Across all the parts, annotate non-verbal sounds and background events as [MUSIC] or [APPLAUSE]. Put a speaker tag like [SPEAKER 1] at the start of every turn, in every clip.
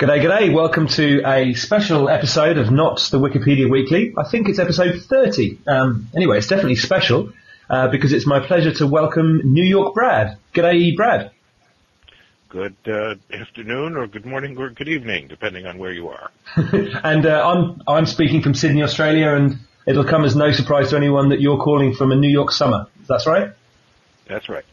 [SPEAKER 1] G'day, g'day. Welcome to a special episode of Not the Wikipedia Weekly. I think it's episode 30. Um, anyway, it's definitely special uh, because it's my pleasure to welcome Newyorkbrad. G'day, Brad.
[SPEAKER 2] Good uh, afternoon, or good morning, or good evening, depending on where you are. [LAUGHS]
[SPEAKER 1] and uh, I'm I'm speaking from Sydney, Australia, and it'll come as no surprise to anyone that you're calling from a New York summer. That's right.
[SPEAKER 2] That's right.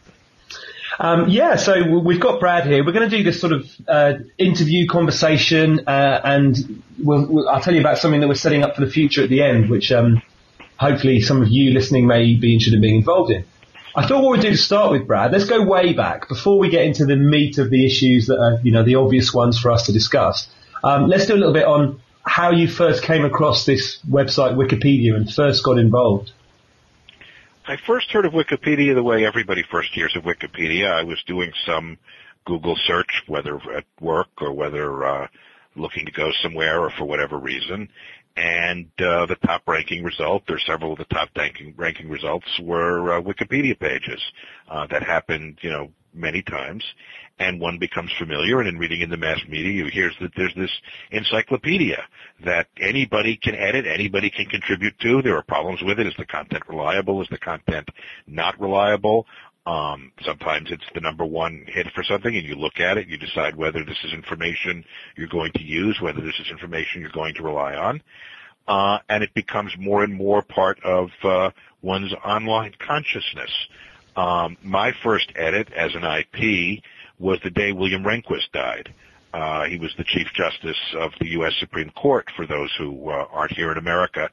[SPEAKER 1] Um, yeah, so we've got Brad here. We're going to do this sort of uh, interview conversation, uh, and we'll, we'll, I'll tell you about something that we're setting up for the future at the end, which um, hopefully some of you listening may be interested in being involved in. I thought what we'd do to start with, Brad, let's go way back before we get into the meat of the issues that are, you know, the obvious ones for us to discuss. Um, let's do a little bit on how you first came across this website, Wikipedia, and first got involved.
[SPEAKER 2] I first heard of Wikipedia the way everybody first hears of Wikipedia. I was doing some Google search, whether at work or whether uh, looking to go somewhere or for whatever reason, and uh, the top ranking result, or several of the top ranking, ranking results, were uh, Wikipedia pages. Uh, that happened, you know, many times, and one becomes familiar, and in reading in the mass media, you hear that there's this encyclopedia that anybody can edit, anybody can contribute to. There are problems with it. Is the content reliable? Is the content not reliable? Um, sometimes it's the number one hit for something, and you look at it, you decide whether this is information you're going to use, whether this is information you're going to rely on, uh, and it becomes more and more part of uh, one's online consciousness. Um, my first edit as an IP was the day William Rehnquist died. Uh, he was the Chief Justice of the U.S. Supreme Court for those who uh, aren't here in America.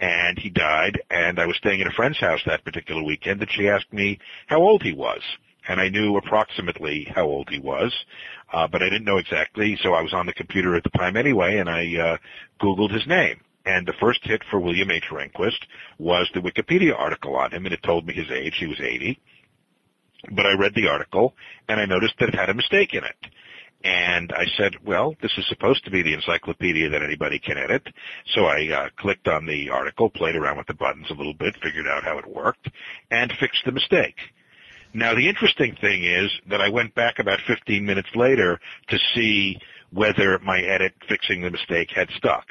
[SPEAKER 2] And he died, and I was staying at a friend's house that particular weekend, and she asked me how old he was. And I knew approximately how old he was, uh, but I didn't know exactly, so I was on the computer at the time anyway, and I uh, Googled his name. And the first hit for William H. Rehnquist was the Wikipedia article on him, and it told me his age. He was 80. But I read the article, and I noticed that it had a mistake in it. And I said, well, this is supposed to be the encyclopedia that anybody can edit. So I uh, clicked on the article, played around with the buttons a little bit, figured out how it worked, and fixed the mistake. Now the interesting thing is that I went back about 15 minutes later to see whether my edit fixing the mistake had stuck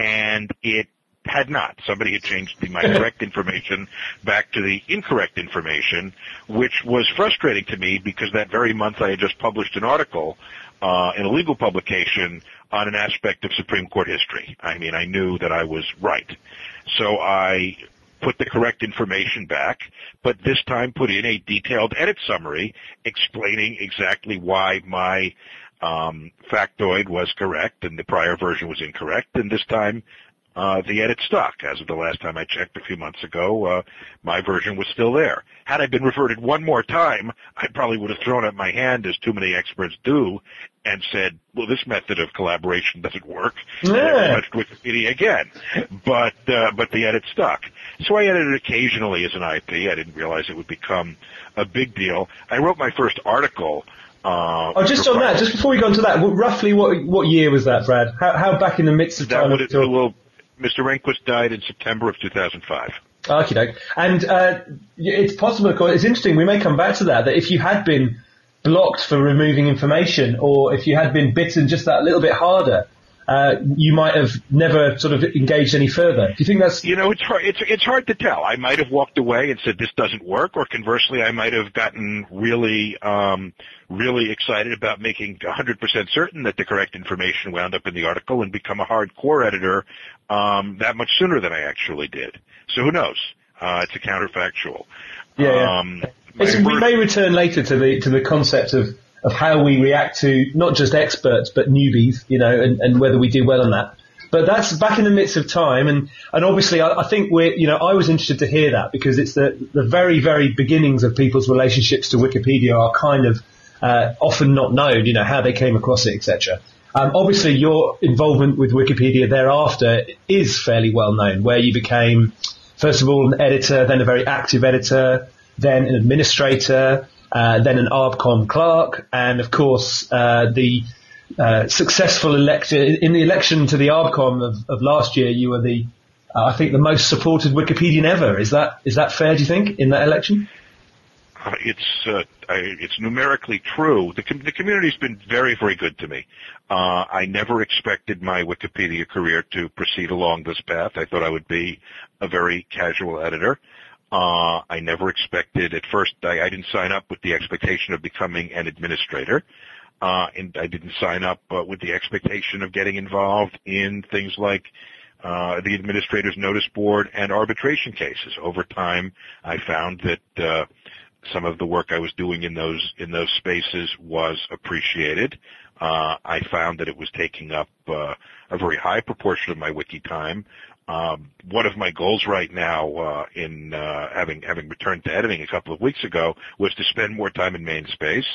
[SPEAKER 2] and it had not. Somebody had changed the, my [LAUGHS] correct information back to the incorrect information, which was frustrating to me because that very month I had just published an article uh, in a legal publication on an aspect of Supreme Court history. I mean, I knew that I was right. So I put the correct information back, but this time put in a detailed edit summary explaining exactly why my um, factoid was correct and the prior version was incorrect, and this time uh, the edit stuck. As of the last time I checked a few months ago, uh, my version was still there. Had I been reverted one more time, I probably would have thrown up my hand, as too many experts do, and said, "Well, this method of collaboration doesn't work." Yeah. And Wikipedia again. But uh, but the edit stuck. So I edited occasionally as an IP. I didn't realize it would become a big deal. I wrote my first article
[SPEAKER 1] uh, oh, just on that, just before we go into that, roughly what what year was that, Brad? How, how back in the midst of
[SPEAKER 2] that time? Would it, well, Mr. Rehnquist died in September of 2005.
[SPEAKER 1] Okay. And uh, it's possible, of course, it's interesting, we may come back to that, that if you had been blocked for removing information or if you had been bitten just that little bit harder, uh, you might have never sort of engaged any further. Do you think that's?
[SPEAKER 2] You know, it's hard. It's it's hard to tell. I might have walked away and said this doesn't work, or conversely, I might have gotten really, um, really excited about making 100% certain that the correct information wound up in the article and become a hardcore editor um, that much sooner than I actually did. So who knows? Uh, it's a counterfactual.
[SPEAKER 1] Yeah. yeah. Um, we may return later to the to the concept of of how we react to not just experts but newbies, you know, and, and whether we do well on that. But that's back in the midst of time, and and obviously I, I think we're, you know, I was interested to hear that because it's the the very very beginnings of people's relationships to Wikipedia are kind of uh, often not known, you know, how they came across it, etc. Um, obviously, your involvement with Wikipedia thereafter is fairly well known, where you became, first of all, an editor, then a very active editor, then an administrator, uh, then an ARBCOM clerk, and of course uh, the uh, successful election in the election to the ARBCOM of, of last year. You were the, uh, I think, the most supported Wikipedian ever. Is that is that fair? Do you think in that election?
[SPEAKER 2] It's uh, I, it's numerically true. The, com- the community's been very, very good to me. I never expected my Wikipedia career to proceed along this path. I thought I would be a very casual editor. Uh, I never expected at first. I, I didn't sign up with the expectation of becoming an administrator, uh, and I didn't sign up uh, with the expectation of getting involved in things like uh, the administrator's notice board and arbitration cases. Over time, I found that uh, some of the work I was doing in those in those spaces was appreciated. Uh, I found that it was taking up uh, a very high proportion of my wiki time. Um, one of my goals right now, uh, in uh, having having returned to editing a couple of weeks ago, was to spend more time in main space.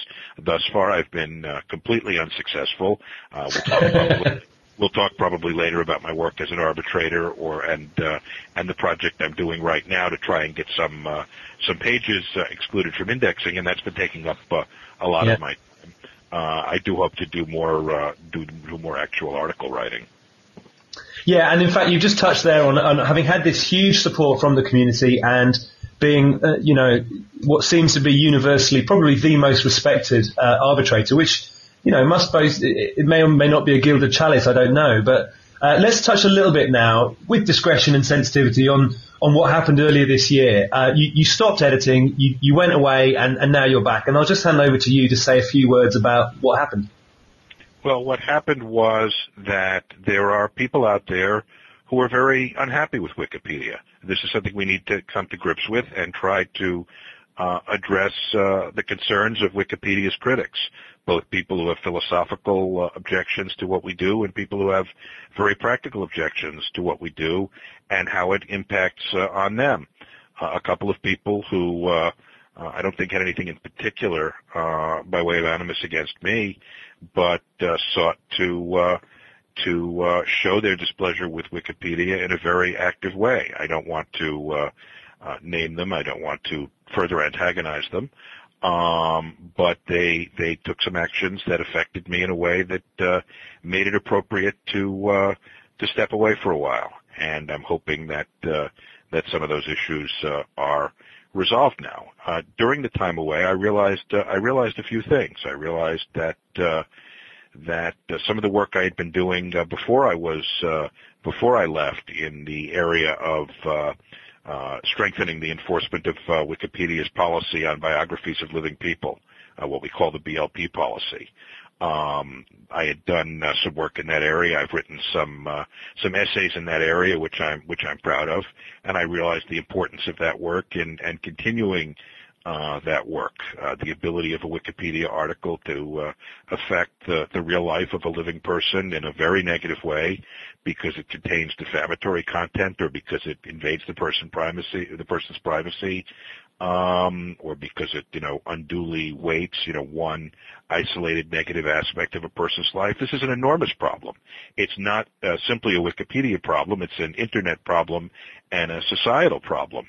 [SPEAKER 2] Thus far, I've been uh, completely unsuccessful. Uh, we'll talk [LAUGHS] about we'll talk probably later about my work as an arbitrator or and uh, and the project I'm doing right now to try and get some uh, some pages uh, excluded from indexing, and that's been taking up uh, a lot
[SPEAKER 1] Yeah.
[SPEAKER 2] of my time. Uh, I do hope to do more uh, do, do more actual article writing.
[SPEAKER 1] Yeah, and in fact, you've just touched there on, on having had this huge support from the community and being, uh, you know, what seems to be universally probably the most respected uh, arbitrator, which, you know, must it, it may or may not be a gilded chalice, I don't know. But uh, let's touch a little bit now, with discretion and sensitivity, on, on what happened earlier this year. Uh, you, you stopped editing, you, you went away, and, and now you're back. And I'll just hand over to you to say a few words about what happened.
[SPEAKER 2] Well, what happened was that there are people out there who are very unhappy with Wikipedia. This is something we need to come to grips with and try to uh, address uh, the concerns of Wikipedia's critics, both people who have philosophical uh, objections to what we do and people who have very practical objections to what we do and how it impacts uh, on them. Uh, a couple of people who uh, I don't think had anything in particular by way of animus against me, but uh, sought to uh, to uh, show their displeasure with Wikipedia in a very active way. I don't want to name them. I don't want to further antagonize them. Um, but they they took some actions that affected me in a way that uh, made it appropriate to uh, to step away for a while. And I'm hoping that uh, that some of those issues uh, are resolved now. Uh, during the time away, I realized uh, I realized a few things. I realized that uh, that uh, some of the work I had been doing uh, before I was uh, before I left in the area of strengthening the enforcement of Wikipedia's policy on biographies of living people, what we call the BLP policy. Um, I had done uh, some work in that area. I've written some uh, some essays in that area, which I'm which I'm proud of, and I realized the importance of that work and and continuing uh, that work, uh, the ability of a Wikipedia article to uh, affect the, the real life of a living person in a very negative way because it contains defamatory content or because it invades the person privacy, the person's privacy, um, or because it, you know, unduly weights, you know, one isolated negative aspect of a person's life. This is an enormous problem. It's not uh, simply a Wikipedia problem. It's an internet problem and a societal problem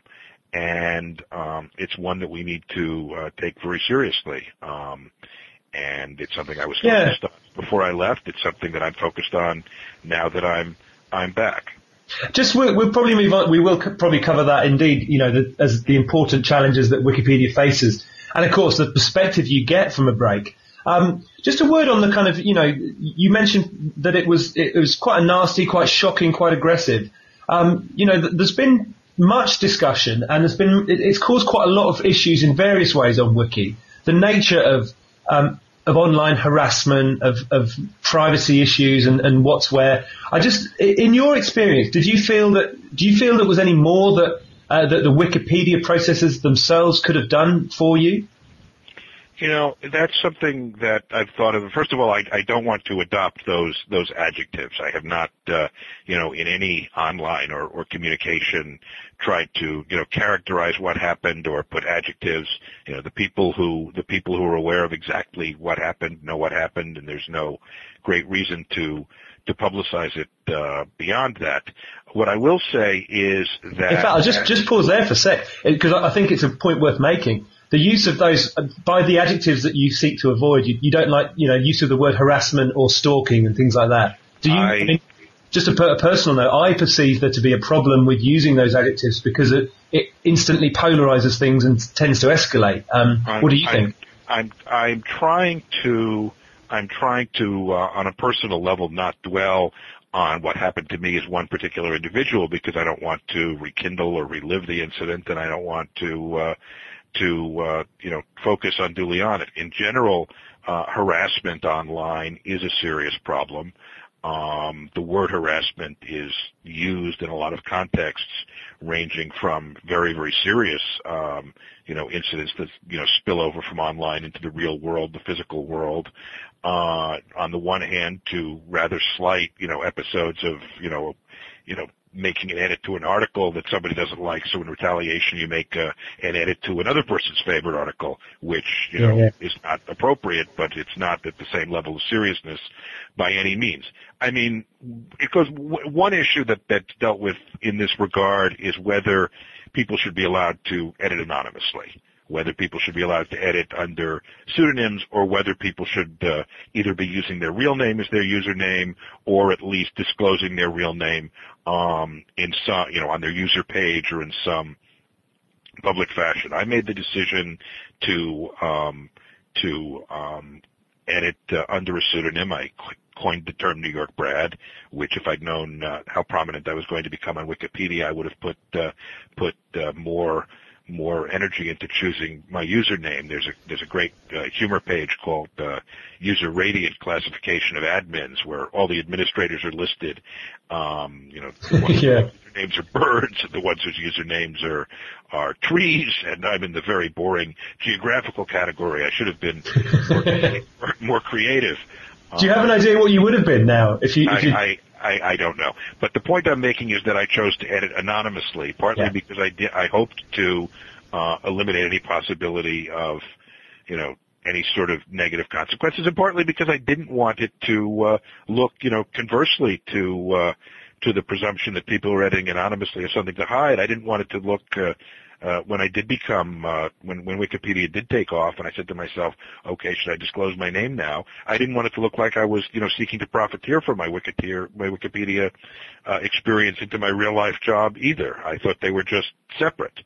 [SPEAKER 2] and um, it's one that we need to uh, take very seriously. Um, and it's something I was
[SPEAKER 1] Yeah.
[SPEAKER 2] focused on before I left. It's something that I'm focused on now that I'm I'm back.
[SPEAKER 1] Just we'll, we'll probably move on. We will probably cover that indeed. You know, the, as the important challenges that Wikipedia faces, and of course the perspective you get from a break. Um, just a word on the kind of you know you mentioned that it was it was quite a nasty, quite shocking, quite aggressive. Um, you know, th- there's been much discussion, and there's been it, it's caused quite a lot of issues in various ways on Wiki. The nature of um, of online harassment, of, of privacy issues, and, and what's where. I just, in your experience, did you feel that? Do you feel there was any more that uh, that the Wikipedia processes themselves could have done for you?
[SPEAKER 2] You know, that's something that I've thought of. First of all, I, I don't want to adopt those those adjectives. I have not, uh, you know, in any online or, or communication tried to, you know, characterize what happened or put adjectives. You know, the people who the people who are aware of exactly what happened know what happened, and there's no great reason to to publicize it uh, beyond that. What I will say is that
[SPEAKER 1] In fact, I'll just just pause there for a sec because I I think it's a point worth making. The use of those uh, by the adjectives that you seek to avoid. You, you don't like, you know, use of the word harassment or stalking and things like that. Do you?
[SPEAKER 2] I-
[SPEAKER 1] mean, just a, a personal note, I perceive there to be a problem with using those adjectives because it, it instantly polarizes things and tends to escalate. Um, what do you
[SPEAKER 2] I'm,
[SPEAKER 1] think?
[SPEAKER 2] I'm I'm trying to I'm trying to uh, on a personal level not dwell on what happened to me as one particular individual because I don't want to rekindle or relive the incident and I don't want to uh, to uh, you know focus unduly on it. In general, uh, harassment online is a serious problem. Um, the word harassment is used in a lot of contexts, ranging from very, very serious, um, you know, incidents that you know spill over from online into the real world, the physical world. Uh, on the one hand, to rather slight, you know, episodes of, you know, you know, making an edit to an article that somebody doesn't like. So in retaliation, you make uh, an edit to another person's favorite article, which you know yeah. is not appropriate, but it's not at the same level of seriousness by any means. I mean, because w- one issue that that's dealt with in this regard is whether people should be allowed to edit anonymously whether people should be allowed to edit under pseudonyms or whether people should uh, either be using their real name as their username or at least disclosing their real name um, in some, you know, on their user page or in some public fashion. I made the decision to um, to um, edit uh, under a pseudonym. I coined the term Newyorkbrad, which if I'd known uh, how prominent I was going to become on Wikipedia, I would have put uh, put uh, more more energy into choosing my username. There's a there's a great uh, humor page called uh, User Radiant Classification of Admins, where all the administrators are listed. Um, you know, the ones [LAUGHS] yeah. usernames are birds, and the ones whose usernames are are trees, and I'm in the very boring geographical category. I should have been more, [LAUGHS] more creative.
[SPEAKER 1] Do you have an idea what you would have been now if you? If you...
[SPEAKER 2] I, I, I don't know. But the point I'm making is that I chose to edit anonymously, partly yeah. because I did, I hoped to uh, eliminate any possibility of, you know, any sort of negative consequences, and partly because I didn't want it to uh, look, you know, conversely to uh, to the presumption that people are editing anonymously have something to hide. I didn't want it to look uh, uh, when I did become uh, when when Wikipedia did take off, and I said to myself, okay, should I disclose my name now? I didn't want it to look like I was you know seeking to profiteer from my Wikipedia my Wikipedia uh, experience into my real life job either. I thought they were just separate.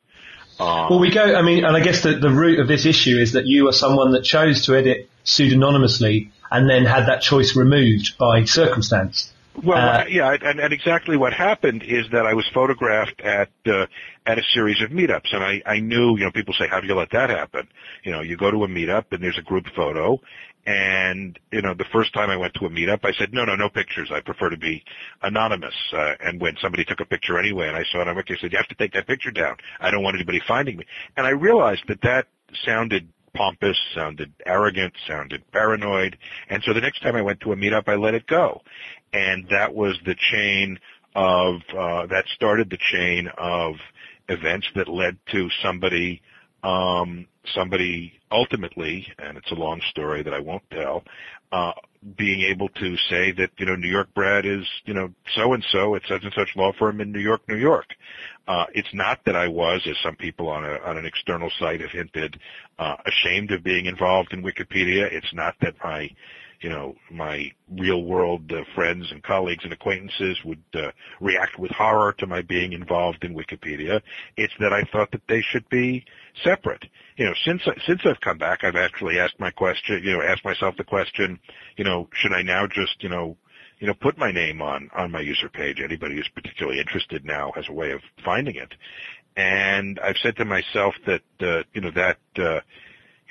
[SPEAKER 1] Um, well, we go. I mean, and I guess the, the root of this issue is that you are someone that chose to edit pseudonymously and then had that choice removed by circumstance.
[SPEAKER 2] Well, uh, yeah, and, and exactly what happened is that I was photographed at uh, at a series of meetups, and I I knew, you know, people say, how do you let that happen? You know, you go to a meetup and there's a group photo, and you know, the first time I went to a meetup, I said, no, no, no pictures. I prefer to be anonymous. Uh, and when somebody took a picture anyway, and I saw it I said, you have to take that picture down. I don't want anybody finding me. And I realized that that sounded pompous, sounded arrogant, sounded paranoid. And so the next time I went to a meetup, I let it go. And that was the chain of, uh, that started the chain of events that led to somebody, um, somebody ultimately, and it's a long story that I won't tell, uh, being able to say that, you know, Newyorkbrad is, you know, so and so at such and such law firm in New York, New York. Uh, it's not that I was, as some people on a, on an external site have hinted, uh, ashamed of being involved in Wikipedia. It's not that my, you know, my real world uh, friends and colleagues and acquaintances would uh, react with horror to my being involved in Wikipedia. It's that I thought that they should be separate. You know, since since I've come back, I've actually asked my question. You know, asked myself the question. You know, should I now just you know you know, put my name on, on my user page. Anybody who's particularly interested now has a way of finding it. And I've said to myself that, uh, you know, that, uh,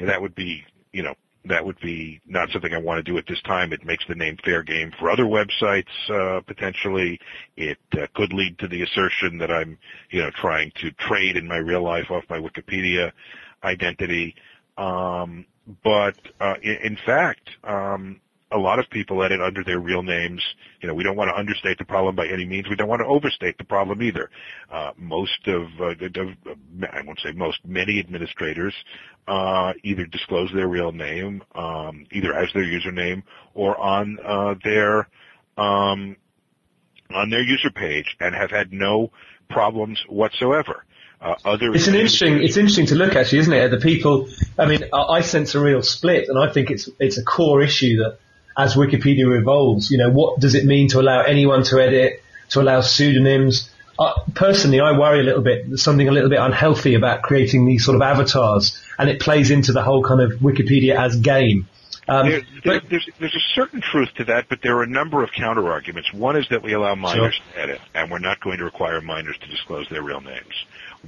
[SPEAKER 2] that would be, you know, that would be not something I want to do at this time. It makes the name fair game for other websites, uh, potentially. It uh, could lead to the assertion that I'm, you know, trying to trade in my real life off my Wikipedia identity. Um, but, uh, in, in fact, um, a lot of people edit under their real names. You know, we don't want to understate the problem by any means. We don't want to overstate the problem either. Uh, most of, uh, I won't say most, many administrators uh, either disclose their real name, um, either as their username or on uh, their um, on their user page, and have had no problems whatsoever. Uh, other
[SPEAKER 1] it's an interesting it's interesting to look actually, isn't it? At the people, I mean, I sense a real split, and I think it's it's a core issue that as Wikipedia evolves. You know, what does it mean to allow anyone to edit, to allow pseudonyms? Uh, personally, I worry a little bit, there's something a little bit unhealthy about creating these sort of avatars, and it plays into the whole kind of Wikipedia as game.
[SPEAKER 2] Um, there, there, there's, there's a certain truth to that, but there are a number of counter arguments. One is that we allow minors sure. to edit, and we're not going to require minors to disclose their real names.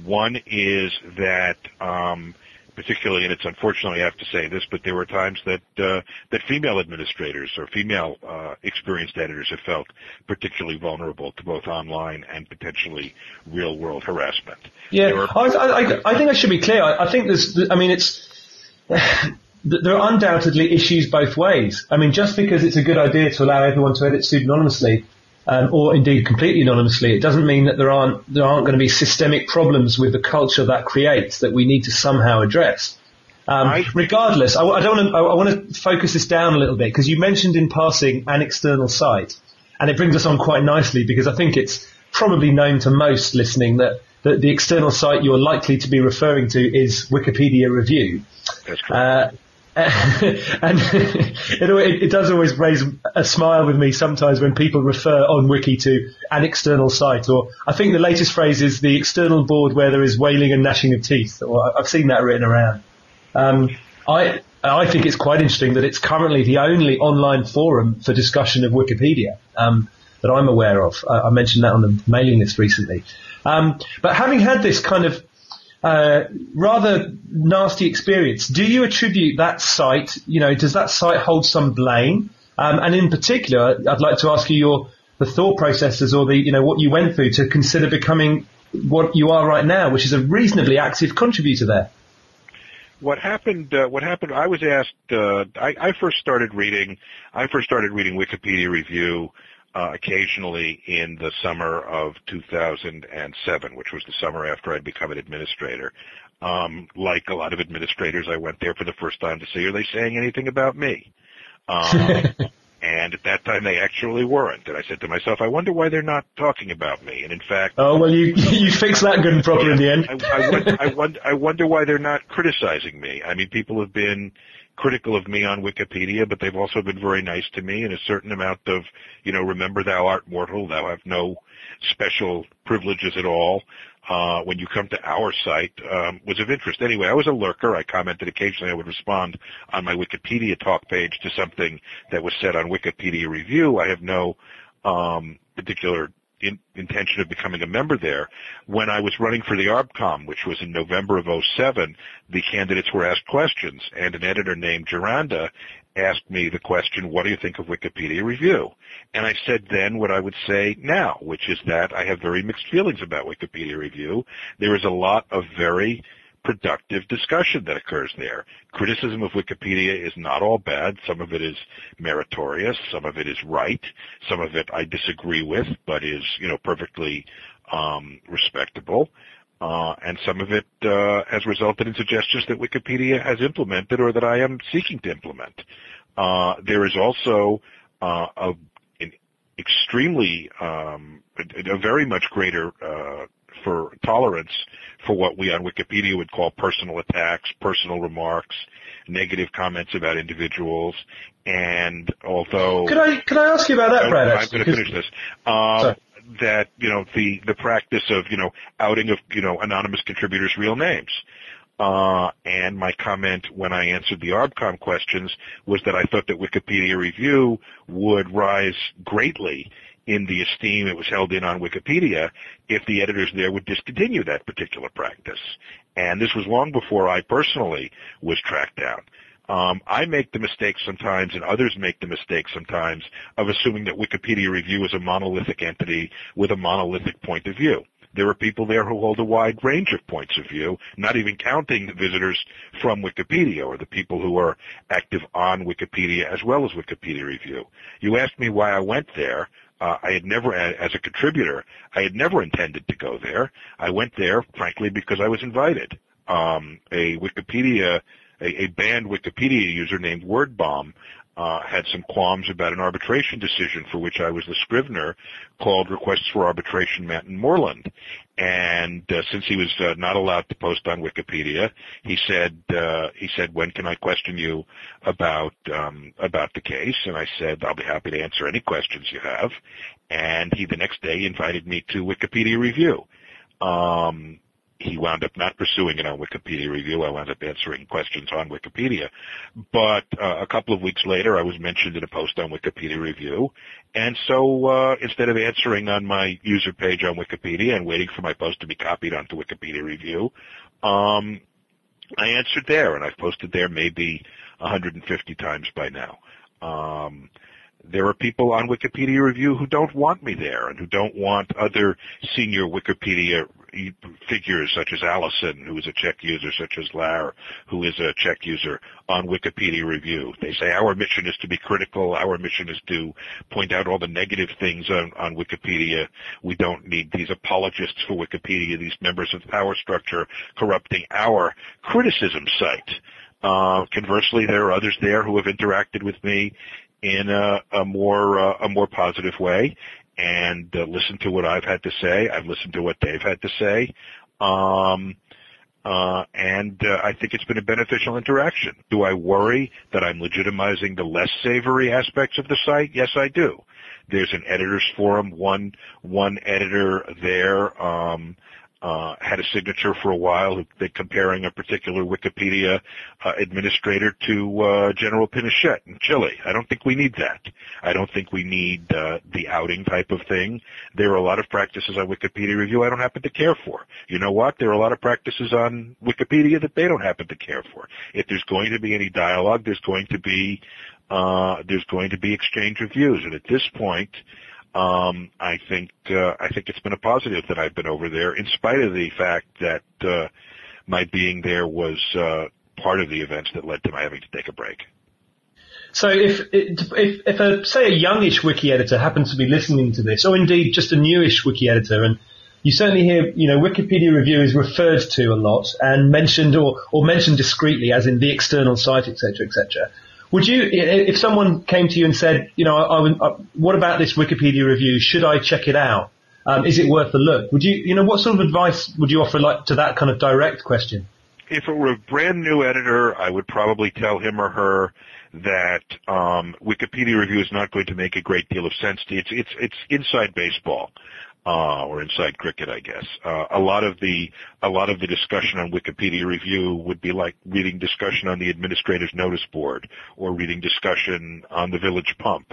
[SPEAKER 2] One is that um, particularly, and it's unfortunately I have to say this, but there were times that uh, that female administrators or female uh, experienced editors have felt particularly vulnerable to both online and potentially real world harassment.
[SPEAKER 1] Yeah, I, I, I, think I should be clear. I, I think there's, I mean, it's. [SIGHS] there are undoubtedly issues both ways. I mean, just because it's a good idea to allow everyone to edit pseudonymously um, or indeed completely anonymously, it doesn't mean that there aren't there aren't going to be systemic problems with the culture that creates that we need to somehow address. Um, regardless, I, I don't want to. I, I want to focus this down a little bit because you mentioned in passing an external site, and it brings us on quite nicely because I think it's probably known to most listening that, that the external site you're likely to be referring to is Wikipedia Review.
[SPEAKER 2] That's correct. Uh,
[SPEAKER 1] and [LAUGHS] it, it, does always raise a smile with me sometimes when people refer on Wiki to an external site, or I think the latest phrase is the external board where there is wailing and gnashing of teeth. Or I've seen that written around. Um, I I think it's quite interesting that it's currently the only online forum for discussion of Wikipedia um, that I'm aware of. I, I, mentioned that on the mailing list recently. Um, but having had this kind of uh, rather nasty experience. Do you attribute that site, you know, does that site hold some blame? Um, and in particular, I'd like to ask you your the thought processes or the you know what you went through to consider becoming what you are right now, which is a reasonably active contributor there.
[SPEAKER 2] What happened? Uh, what happened? I was asked. Uh, I, I first started reading. I first started reading Wikipedia review uh, occasionally in the summer of 2007, which was the summer after I'd become an administrator. Um, like a lot of administrators, I went there for the first time to see are they saying anything about me. Um, [LAUGHS] and at that time, they actually weren't. And I said to myself, I wonder why they're not talking about me. And in fact,
[SPEAKER 1] oh well, you [LAUGHS] you fixed that good and proper yeah, in the end.
[SPEAKER 2] I, I, wonder, I, wonder, I wonder why they're not criticizing me. I mean, people have been critical of me on Wikipedia, but they've also been very nice to me and a certain amount of, you know, remember thou art mortal, thou have no special privileges at all. Uh, when you come to our site, um, was of interest. Anyway, I was a lurker. I commented occasionally. I would respond on my Wikipedia talk page to something that was said on Wikipedia Review. I have no um, particular in, intention of becoming a member there. When I was running for the ARBCOM, which was in November of 07, the candidates were asked questions, and an editor named Geranda asked me the question, what do you think of Wikipedia Review? And I said then what I would say now, which is that I have very mixed feelings about Wikipedia Review. There is a lot of very productive discussion that occurs there. Criticism of Wikipedia is not all bad. Some of it is meritorious. Some of it is right. Some of it I disagree with, but is, you know, perfectly um, respectable. Uh, and some of it uh, has resulted in suggestions that Wikipedia has implemented or that I am seeking to implement. Uh, there is also uh, a, an extremely, um, a, a, very much greater uh, for tolerance for what we on Wikipedia would call personal attacks, personal remarks, negative comments about individuals. And although
[SPEAKER 1] could I could I ask you about that, Brad?
[SPEAKER 2] I'm going to finish this. Um, that you know the the practice of you know outing of you know anonymous contributors' real names. Uh, and my comment when I answered the ARBCOM questions was that I thought that Wikipedia Review would rise greatly in the esteem it was held in on Wikipedia if the editors there would discontinue that particular practice. And this was long before I personally was tracked down. Um, I make the mistake sometimes, and others make the mistake sometimes, of assuming that Wikipedia Review is a monolithic entity with a monolithic point of view. There are people there who hold a wide range of points of view, not even counting the visitors from Wikipedia or the people who are active on Wikipedia as well as Wikipedia Review. You asked me why I went there. Uh, I had never, as a contributor, I had never intended to go there. I went there, frankly, because I was invited. Um, a Wikipedia, a, a banned Wikipedia user named WordBomb uh, had some qualms about an arbitration decision for which I was the scrivener called Requests for Arbitration Mantanmoreland. And uh, since he was uh, not allowed to post on Wikipedia, he said uh, he said when can I question you about um, about the case? And I said I'll be happy to answer any questions you have. And he the next day invited me to Wikipedia review. Um, he wound up not pursuing it on Wikipedia Review. I wound up answering questions on Wikipedia. But uh, a couple of weeks later, I was mentioned in a post on Wikipedia Review. And so uh, instead of answering on my user page on Wikipedia and waiting for my post to be copied onto Wikipedia Review, um, I answered there, and I've posted there maybe 150 times by now. Um, there are people on Wikipedia Review who don't want me there and who don't want other senior Wikipedia figures such as Alison, who is a CheckUser, such as Lar, who is a CheckUser, on Wikipedia Review. They say our mission is to be critical. Our mission is to point out all the negative things on, on Wikipedia. We don't need these apologists for Wikipedia, these members of the power structure corrupting our criticism site. Uh, conversely, there are others there who have interacted with me in a, a more uh, a more positive way and uh, listened to what I've had to say. I've listened to what they've had to say. Um, uh, and uh, I think it's been a beneficial interaction. Do I worry that I'm legitimizing the less savory aspects of the site? Yes, I do. There's an editors forum. One one editor there um, uh, had a signature for a while that comparing a particular Wikipedia uh, administrator to uh, General Pinochet in Chile. I don't think we need that. I don't think we need uh, the outing type of thing. There are a lot of practices on Wikipedia Review I don't happen to care for. You know what? There are a lot of practices on Wikipedia that they don't happen to care for. If there's going to be any dialogue, there's going to be uh, there's going to be exchange of views. And at this point, um, I think uh, I think it's been a positive that I've been over there, in spite of the fact that uh, my being there was uh, part of the events that led to my having to take a break.
[SPEAKER 1] So if if if a say a youngish wiki editor happens to be listening to this, or indeed just a newish wiki editor, and you certainly hear you know Wikipedia review is referred to a lot and mentioned or or mentioned discreetly, as in the external site, etc., etc. Would you, if someone came to you and said, you know, I, I, what about this Wikipedia review? Should I check it out? Um, is it worth a look? Would you, you know, what sort of advice would you offer, like to that kind of direct question?
[SPEAKER 2] If it were a brand new editor, I would probably tell him or her that um, Wikipedia review is not going to make a great deal of sense to. It's it's it's inside baseball uh, or inside cricket, I guess. Uh, a lot of the a lot of the discussion on Wikipedia review would be like reading discussion on the administrator's notice board or reading discussion on the village pump.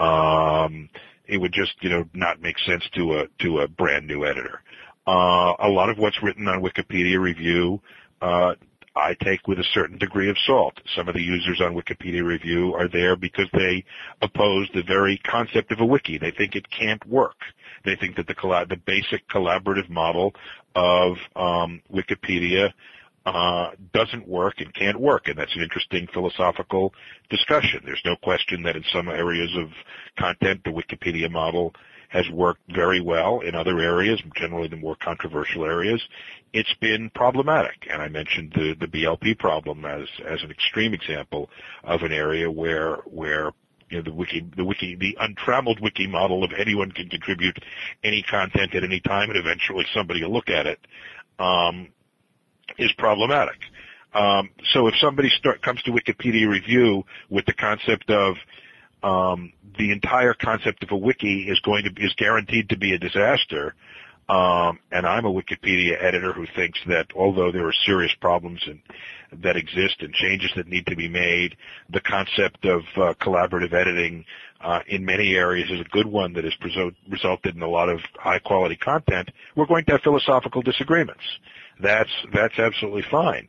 [SPEAKER 2] Um, it would just you know not make sense to a to a brand new editor. Uh, a lot of what's written on Wikipedia review uh, I take with a certain degree of salt. Some of the users on Wikipedia Review are there because they oppose the very concept of a wiki. They think it can't work. They think that the, the basic collaborative model of um, Wikipedia uh, doesn't work and can't work, and that's an interesting philosophical discussion. There's no question that in some areas of content, the Wikipedia model has worked very well. In other areas, generally the more controversial areas, it's been problematic. And I mentioned the, the BLP problem as, as an extreme example of an area where, where you know, the wiki, the wiki, the untrammeled wiki model of anyone can contribute any content at any time and eventually somebody will look at it, um, is problematic. Um, so if somebody start, comes to Wikipedia review with the concept of um, the entire concept of a wiki is going to is guaranteed to be a disaster. Um, and I'm a Wikipedia editor who thinks that although there are serious problems in, that exist and changes that need to be made, the concept of uh, collaborative editing uh, in many areas is a good one that has preso- resulted in a lot of high quality content. We're going to have philosophical disagreements. That's that's absolutely fine.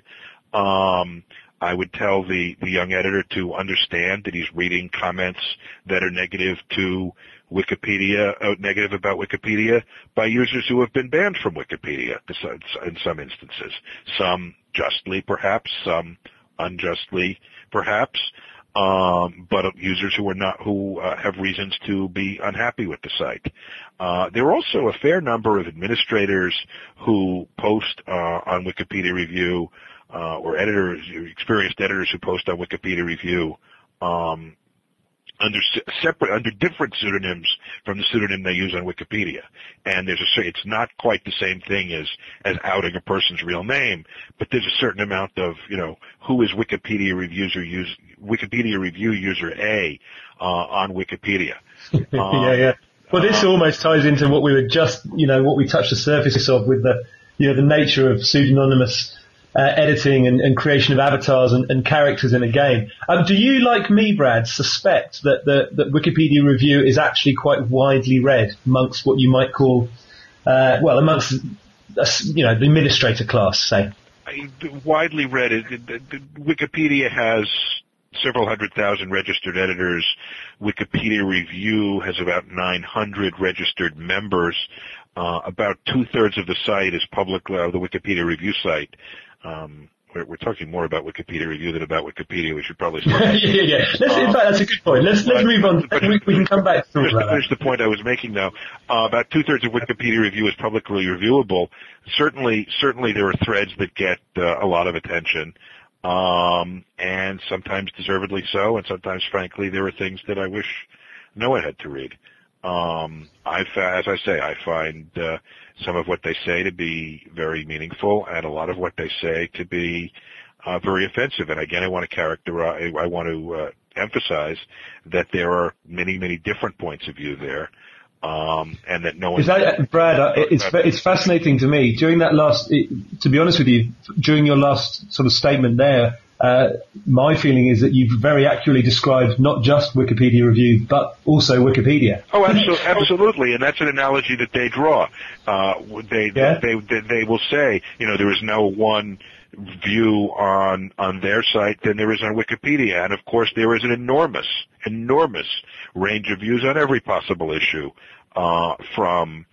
[SPEAKER 2] Um, I would tell the, the young editor to understand that he's reading comments that are negative to Wikipedia, uh, negative about Wikipedia by users who have been banned from Wikipedia in some instances. Some justly, perhaps, some unjustly, perhaps. Um, but users who are not who uh, have reasons to be unhappy with the site. Uh, there are also a fair number of administrators who post uh, on Wikipedia Review uh, or editors, experienced editors who post on Wikipedia Review um, under separate under different pseudonyms from the pseudonym they use on Wikipedia. And there's a it's not quite the same thing as as outing a person's real name, but there's a certain amount of you know who is Wikipedia reviewer use Wikipedia review user A uh, on Wikipedia. [LAUGHS]
[SPEAKER 1] yeah, yeah. Well, this uh, almost ties into what we were just you know what we touched the surface of with the you know the nature of pseudonymous uh, editing and, and, creation of avatars and, and, characters in a game. Um, do you, like me, Brad, suspect that the that Wikipedia review is actually quite widely read amongst what you might call, uh, well, amongst you know the administrator class, say?
[SPEAKER 2] Widely read. Wikipedia has several hundred thousand registered editors. Wikipedia Review has about 900 registered members. Uh, about two thirds of the site is public, uh, the Wikipedia Review site um, we're, we're, talking more about Wikipedia review than about Wikipedia. We should probably. [LAUGHS]
[SPEAKER 1] yeah, yeah, yeah. Let's, um, in fact, that's a good point. Let's let's move on. But, we, we, can come back to
[SPEAKER 2] just to finish the point I was making, though. Uh, about two thirds of Wikipedia review is publicly reviewable. Certainly, certainly there are threads that get uh, a lot of attention, um, and sometimes deservedly so, and sometimes, frankly, there are things that I wish no one had to read. Um, I, as I say, I find uh, some of what they say to be very meaningful, and a lot of what they say to be uh, very offensive. And again, I want to characterize, I want to uh, emphasize that there are many, many different points of view there. Um, and that no one.
[SPEAKER 1] Is that, Brad? Uh, it's it's fascinating to me. During that last, to be honest with you, during your last sort of statement there, uh, my feeling is that you've very accurately described not just Wikipedia review, but also Wikipedia.
[SPEAKER 2] Oh, absolutely, absolutely, and that's an analogy that they draw. Uh, they, yeah? they, they they will say, you know, there is no one view on on their site than there is on Wikipedia, and of course there is an enormous, enormous range of views on every possible issue uh, from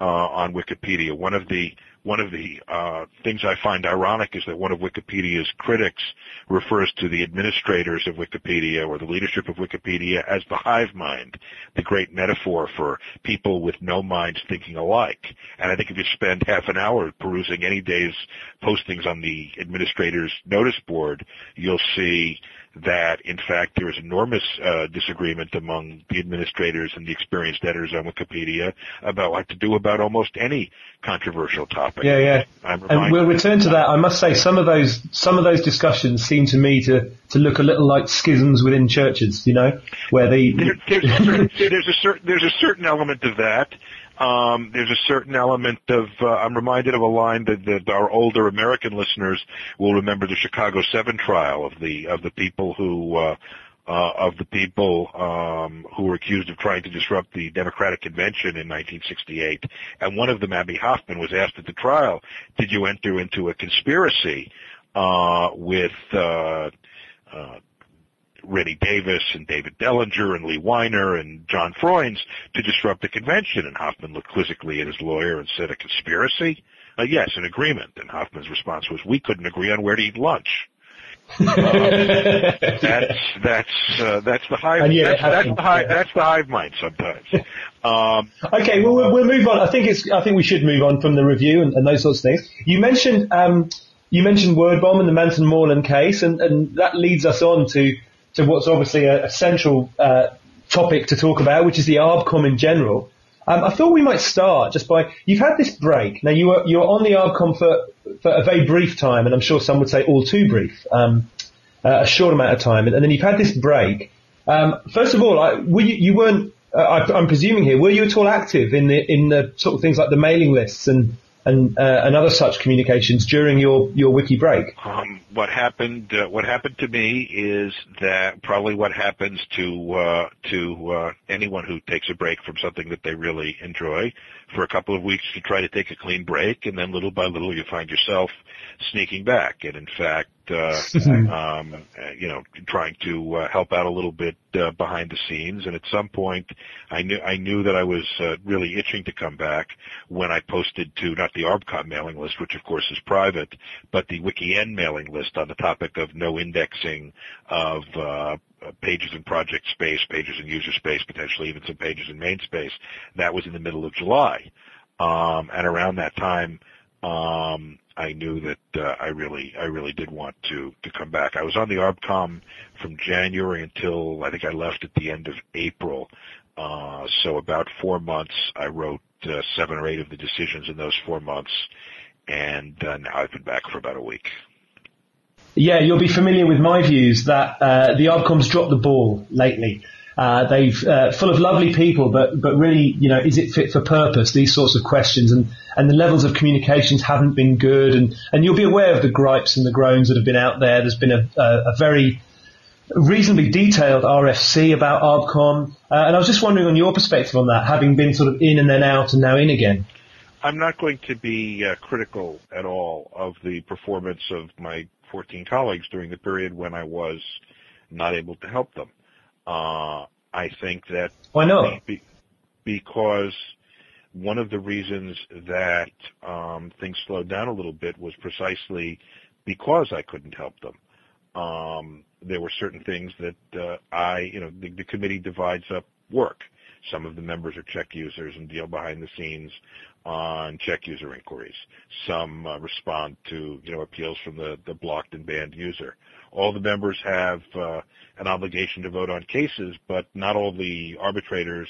[SPEAKER 2] uh, on Wikipedia. One of the one of the uh, things I find ironic is that one of Wikipedia's critics refers to the administrators of Wikipedia or the leadership of Wikipedia as the hive mind, the great metaphor for people with no minds thinking alike. And I think if you spend half an hour perusing any day's postings on the administrator's notice board, you'll see that in fact there is enormous uh, disagreement among the administrators and the experienced editors on Wikipedia about what to do about almost any controversial topic.
[SPEAKER 1] Yeah, yeah. and we'll return to that. I must say some of those some of those discussions seem to me to, to look a little like schisms within churches. You know, where they
[SPEAKER 2] there, there's, a certain, there's a certain there's a certain element of that. Um, there's a certain element of, uh, I'm reminded of a line that, that our older American listeners will remember the Chicago Seven trial of the, of the people who, uh, uh, of the people um, who were accused of trying to disrupt the Democratic Convention in 1968. And one of them, Abbie Hoffman, was asked at the trial, "Did you enter into a conspiracy uh, with uh, uh, Rennie Davis and David Dellinger and Lee Weiner and John Froines to disrupt the convention. And Hoffman looked quizzically at his lawyer and said, a conspiracy? Uh, yes, an agreement. And Hoffman's response was, we couldn't agree on where to eat lunch. uh, [LAUGHS] that's that's uh, that's the hive. Yeah, that's, that's, the hive. That's the hive mind sometimes.
[SPEAKER 1] Um, okay, well, we'll move on. I think it's. I think we should move on from the review and, and those sorts of things. You mentioned um, you mentioned word bomb and the Mantanmoreland case, and, and that leads us on to to what's obviously a, a central uh, topic to talk about, which is the ARBCOM in general. Um, I thought we might start just by you've had this break. Now you were you were on the ARBCOM for for a very brief time, and I'm sure some would say all too brief, um, uh, a short amount of time, and, and, then you've had this break. Um, first of all, I, were you, you weren't. Uh, I, am presuming here. Were you at all active in the in the sort of things like the mailing lists and and, uh, and other such communications during your, your wiki break?
[SPEAKER 2] Um, what happened? Uh, what happened to me is that probably what happens to uh, to uh, anyone who takes a break from something that they really enjoy for a couple of weeks to try to take a clean break, and then little by little you find yourself sneaking back. And in fact, uh, um, you know, trying to uh, help out a little bit uh, behind the scenes. And at some point, I knew I knew that I was uh, really itching to come back when I posted to not the ARBCOM mailing list, which of course is private, but the WikiEN mailing list on the topic of no indexing of uh, pages in project space, pages in user space, potentially even some pages in main space. That was in the middle of July. Um, and around that time, um, I knew that uh, I really, I really did want to to come back. I was on the ArbCom from January until I think I left at the end of April. Uh, so about four months. I wrote uh, seven or eight of the decisions in those four months, and uh, now I've been back for about a week.
[SPEAKER 1] Yeah, you'll be familiar with my views that uh, the ArbCom's dropped the ball lately. Uh, they've uh, full of lovely people, but but really, you know, is it fit for purpose? These sorts of questions, and and the levels of communications haven't been good, and and you'll be aware of the gripes and the groans that have been out there. There's been a a, a very reasonably detailed RFC about ArbCom, uh, and I was just wondering on your perspective on that, having been sort of in and then out and now in again.
[SPEAKER 2] I'm not going to be uh, critical at all of the performance of my 14 colleagues during the period when I was not able to help them. Uh, I think that
[SPEAKER 1] why not?
[SPEAKER 2] Be, because one of the reasons that um, things slowed down a little bit was precisely because I couldn't help them. Um, there were certain things that uh, I, you know, the, the committee divides up work. Some of the members are CheckUsers and deal behind the scenes on check user inquiries. Some uh, respond to, you know, appeals from the, the blocked and banned user all the members have uh, an obligation to vote on cases, but not all the arbitrators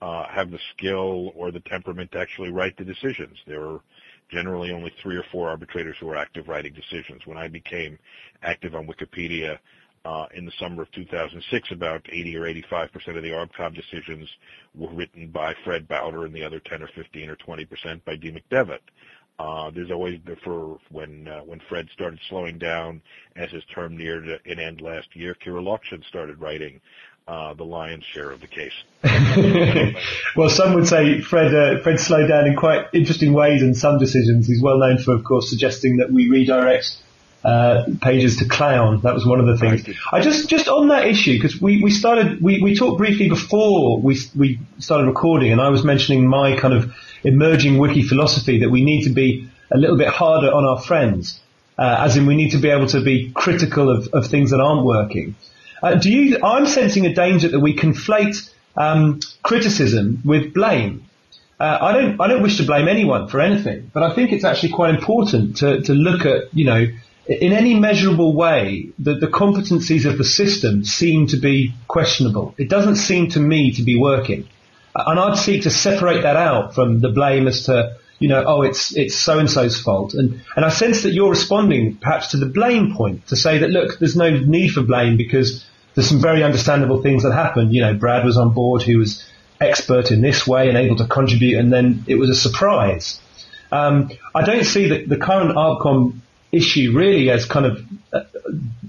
[SPEAKER 2] uh, have the skill or the temperament to actually write the decisions. There are generally only three or four arbitrators who are active writing decisions. When I became active on Wikipedia in the summer of 2006, about 80 or 85 percent of the ArbCom decisions were written by Fred Bauder, and the other 10 or 15 or 20 percent by Dee McDevitt. Uh, there's always for when uh, when Fred started slowing down as his term neared an end last year, Kirill Lokshin started writing uh, the lion's share of the case. [LAUGHS]
[SPEAKER 1] well, some would say Fred uh, Fred slowed down in quite interesting ways in some decisions. He's well known for, of course, suggesting that we redirect uh, pages to Clown. That was one of the things. I just just on that issue because we, we started we, we talked briefly before we we started recording, and I was mentioning my kind of emerging wiki philosophy that we need to be a little bit harder on our friends, uh, as in we need to be able to be critical of, of things that aren't working. Uh, do you? I'm sensing a danger that we conflate um, criticism with blame. Uh, I don't. I don't wish to blame anyone for anything, but I think it's actually quite important to to look at you know in any measurable way, the, the competencies of the system seem to be questionable. It doesn't seem to me to be working. And I'd seek to separate that out from the blame as to, you know, oh, it's, it's so-and-so's fault. And, and I sense that you're responding perhaps to the blame point to say that, look, there's no need for blame because there's some very understandable things that happened. You know, Brad was on board who was expert in this way and able to contribute and then it was a surprise. Um, I don't see that the current ArbCom issue really as kind of, uh,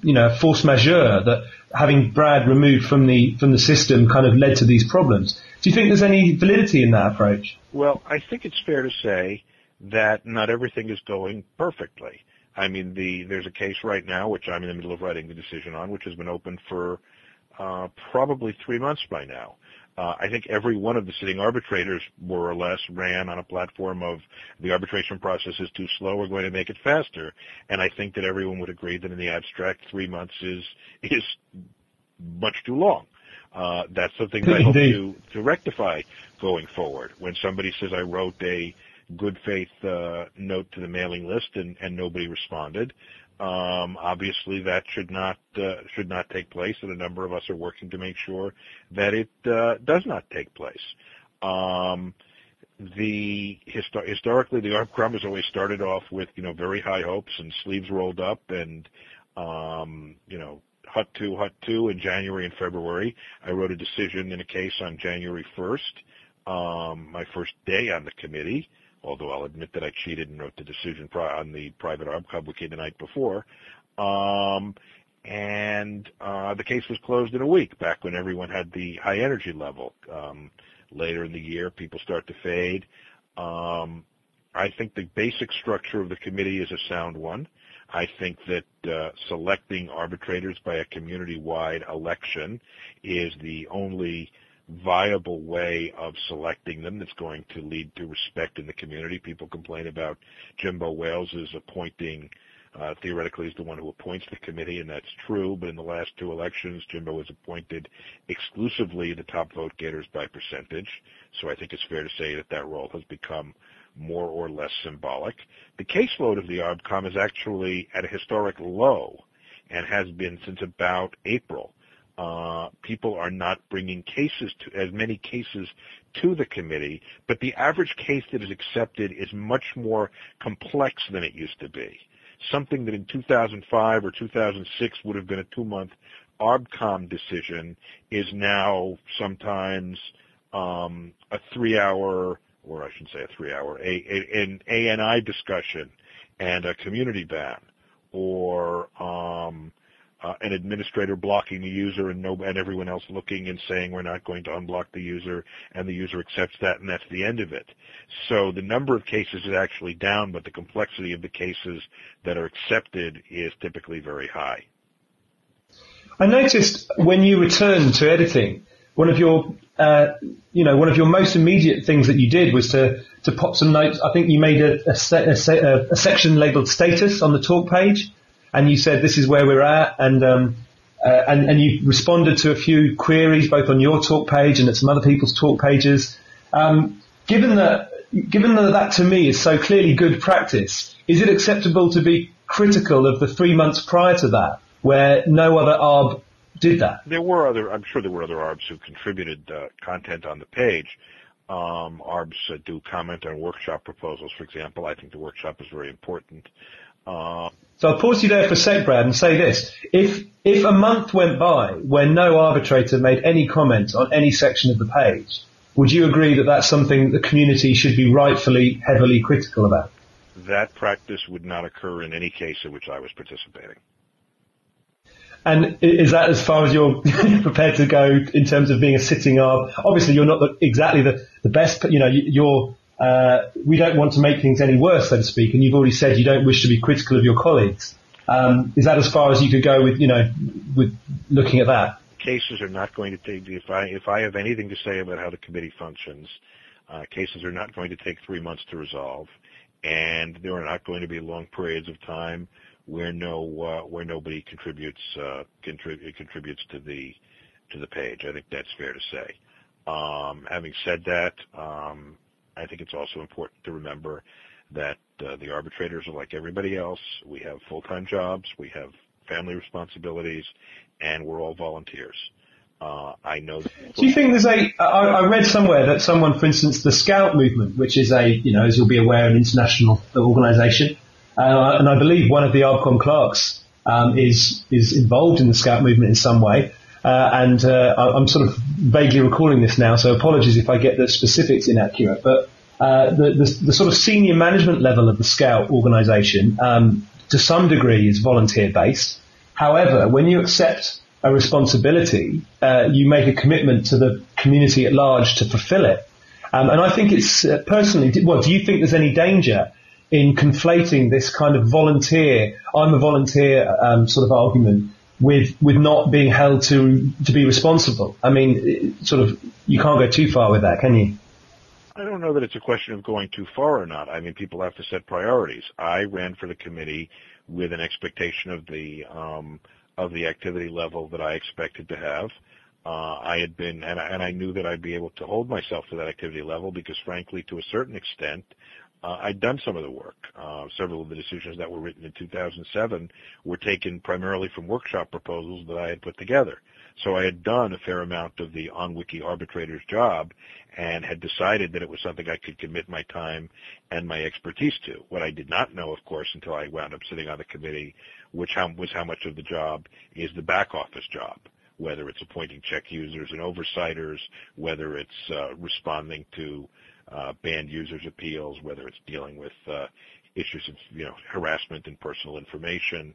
[SPEAKER 1] you know, force majeure that having Brad removed from the, from the system kind of led to these problems. Do you think there's any validity in that approach?
[SPEAKER 2] Well, I think it's fair to say that not everything is going perfectly. I mean, the there's a case right now which I'm in the middle of writing the decision on, which has been open for uh, probably three months by now. Uh, I think every one of the sitting arbitrators, more or less, ran on a platform of the arbitration process is too slow. We're going to make it faster. And I think that everyone would agree that in the abstract, three months is [LAUGHS] is much too long. Uh, that's something that I hope to, to rectify going forward. When somebody says I wrote a good faith uh, note to the mailing list and, and nobody responded, um, obviously that should not uh, should not take place, and a number of us are working to make sure that it uh, does not take place. Um, the histor- historically the ArbCom has always started off with you know very high hopes and sleeves rolled up and um, you know Hut 2, Hut 2 in January and February. I wrote a decision in a case on January 1st, um, my first day on the committee, although I'll admit that I cheated and wrote the decision on the private ArbCom wiki the night before. Um, and uh, the case was closed in a week, back when everyone had the high energy level. Um, later in the year, people start to fade. Um, I think the basic structure of the committee is a sound one. I think that uh, selecting arbitrators by a community-wide election is the only viable way of selecting them that's going to lead to respect in the community. People complain about Jimbo Wales is appointing, uh, theoretically is the one who appoints the committee, and that's true, but in the last two elections, Jimbo was appointed exclusively the top vote getters by percentage. So I think it's fair to say that that role has become more or less symbolic. The caseload of the ARBCOM is actually at a historic low and has been since about April. Uh, people are not bringing cases to as many cases to the committee, but the average case that is accepted is much more complex than it used to be. Something that in 2005 or 2006 would have been a two-month ARBCOM decision is now sometimes um, a three-hour, or I should say a three-hour, an ANI discussion and a community ban, or um, uh, an administrator blocking the user and, no, and everyone else looking and saying we're not going to unblock the user, and the user accepts that, and that's the end of it. So the number of cases is actually down, but the complexity of the cases that are accepted is typically very high.
[SPEAKER 1] I noticed when you returned to editing, one of your, uh, you know, one of your most immediate things that you did was to, to pop some notes. I think you made a, a, a, a section labeled status on the talk page, and you said this is where we're at, and um, uh, and, and you responded to a few queries both on your talk page and at some other people's talk pages. Um, given that, given that that to me is so clearly good practice, is it acceptable to be critical of the three months prior to that, where no other ARB did that?
[SPEAKER 2] There were other, I'm sure there were other ARBs who contributed uh, content on the page. Um, ARBs uh, do comment on workshop proposals, for example. I think the workshop is very important.
[SPEAKER 1] So I'll pause you there for a sec, Brad, and say this. If, if a month went by where no arbitrator made any comment on any section of the page, would you agree that that's something the community should be rightfully heavily critical about?
[SPEAKER 2] That practice would not occur in any case in which I was participating.
[SPEAKER 1] And is that as far as you're [LAUGHS] prepared to go in terms of being a sitting ARB? Obviously, you're not the, exactly the, the best, you know, you're uh, we don't want to make things any worse, so to speak. And you've already said you don't wish to be critical of your colleagues. Um, is that as far as you could go with, you know, with looking at that?
[SPEAKER 2] Cases are not going to take. If I if I have anything to say about how the committee functions, uh, cases are not going to take three months to resolve, and there are not going to be long periods of time where no uh, where nobody contributes uh, contrib- contributes to the to the page. I think that's fair to say. Um, having said that, um, I think it's also important to remember that uh, the arbitrators are like everybody else. We have full-time jobs, we have family responsibilities, and we're all volunteers. Uh, I know.
[SPEAKER 1] Do you think there's a? I, I read somewhere that someone, for instance, the Scout movement, which is a, you know, as you'll be aware, an international organisation, uh, and I believe one of the ARBCOM clerks um, is is involved in the Scout movement in some way. Uh, and uh, I'm sort of vaguely recalling this now, so apologies if I get the specifics inaccurate. But uh, the, the, the, sort of senior management level of the Scout organisation, um, to some degree, is volunteer based. However, when you accept a responsibility, uh, you make a commitment to the community at large to fulfil it. Um, and I think it's uh, personally, well, do you think there's any danger in conflating this kind of volunteer, I'm a volunteer um, sort of argument with with not being held to to be responsible. I mean, sort of, you can't go too far with that, can you?
[SPEAKER 2] I don't know that it's a question of going too far or not. I mean, people have to set priorities. I ran for the committee with an expectation of the um, of the activity level that I expected to have. Uh, I had been, and I, and I knew that I'd be able to hold myself to that activity level because, frankly, to a certain extent, uh, I'd done some of the work. Uh, several of the decisions that were written in 2007 were taken primarily from workshop proposals that I had put together. So I had done a fair amount of the OnWiki arbitrator's job and had decided that it was something I could commit my time and my expertise to. What I did not know, of course, until I wound up sitting on the committee, which how, was how much of the job is the back office job whether it's appointing check users and oversighters, whether it's uh, responding to uh, banned users appeals, whether it's dealing with uh, issues of you know harassment and personal information,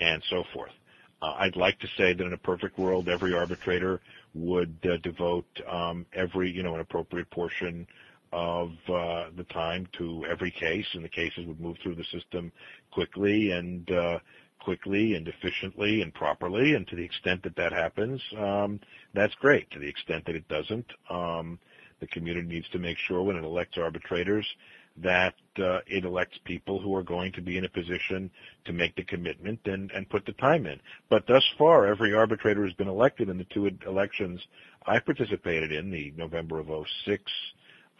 [SPEAKER 2] and so forth. Uh, I'd like to say that in a perfect world, every arbitrator would uh, devote um, every you know an appropriate portion of uh, the time to every case, and the cases would move through the system quickly and uh, quickly and efficiently and properly. And to the extent that that happens, um, that's great. To the extent that it doesn't, um, the community needs to make sure when it elects arbitrators that uh, it elects people who are going to be in a position to make the commitment and, and put the time in. But thus far, every arbitrator has been elected in the two elections I participated in, the November of 06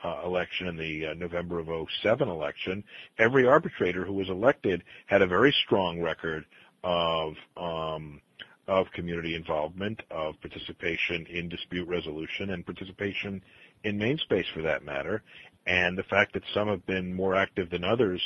[SPEAKER 2] uh, election and the uh, November of 07 election, every arbitrator who was elected had a very strong record of um, of community involvement, of participation in dispute resolution, and participation in main space for that matter. And the fact that some have been more active than others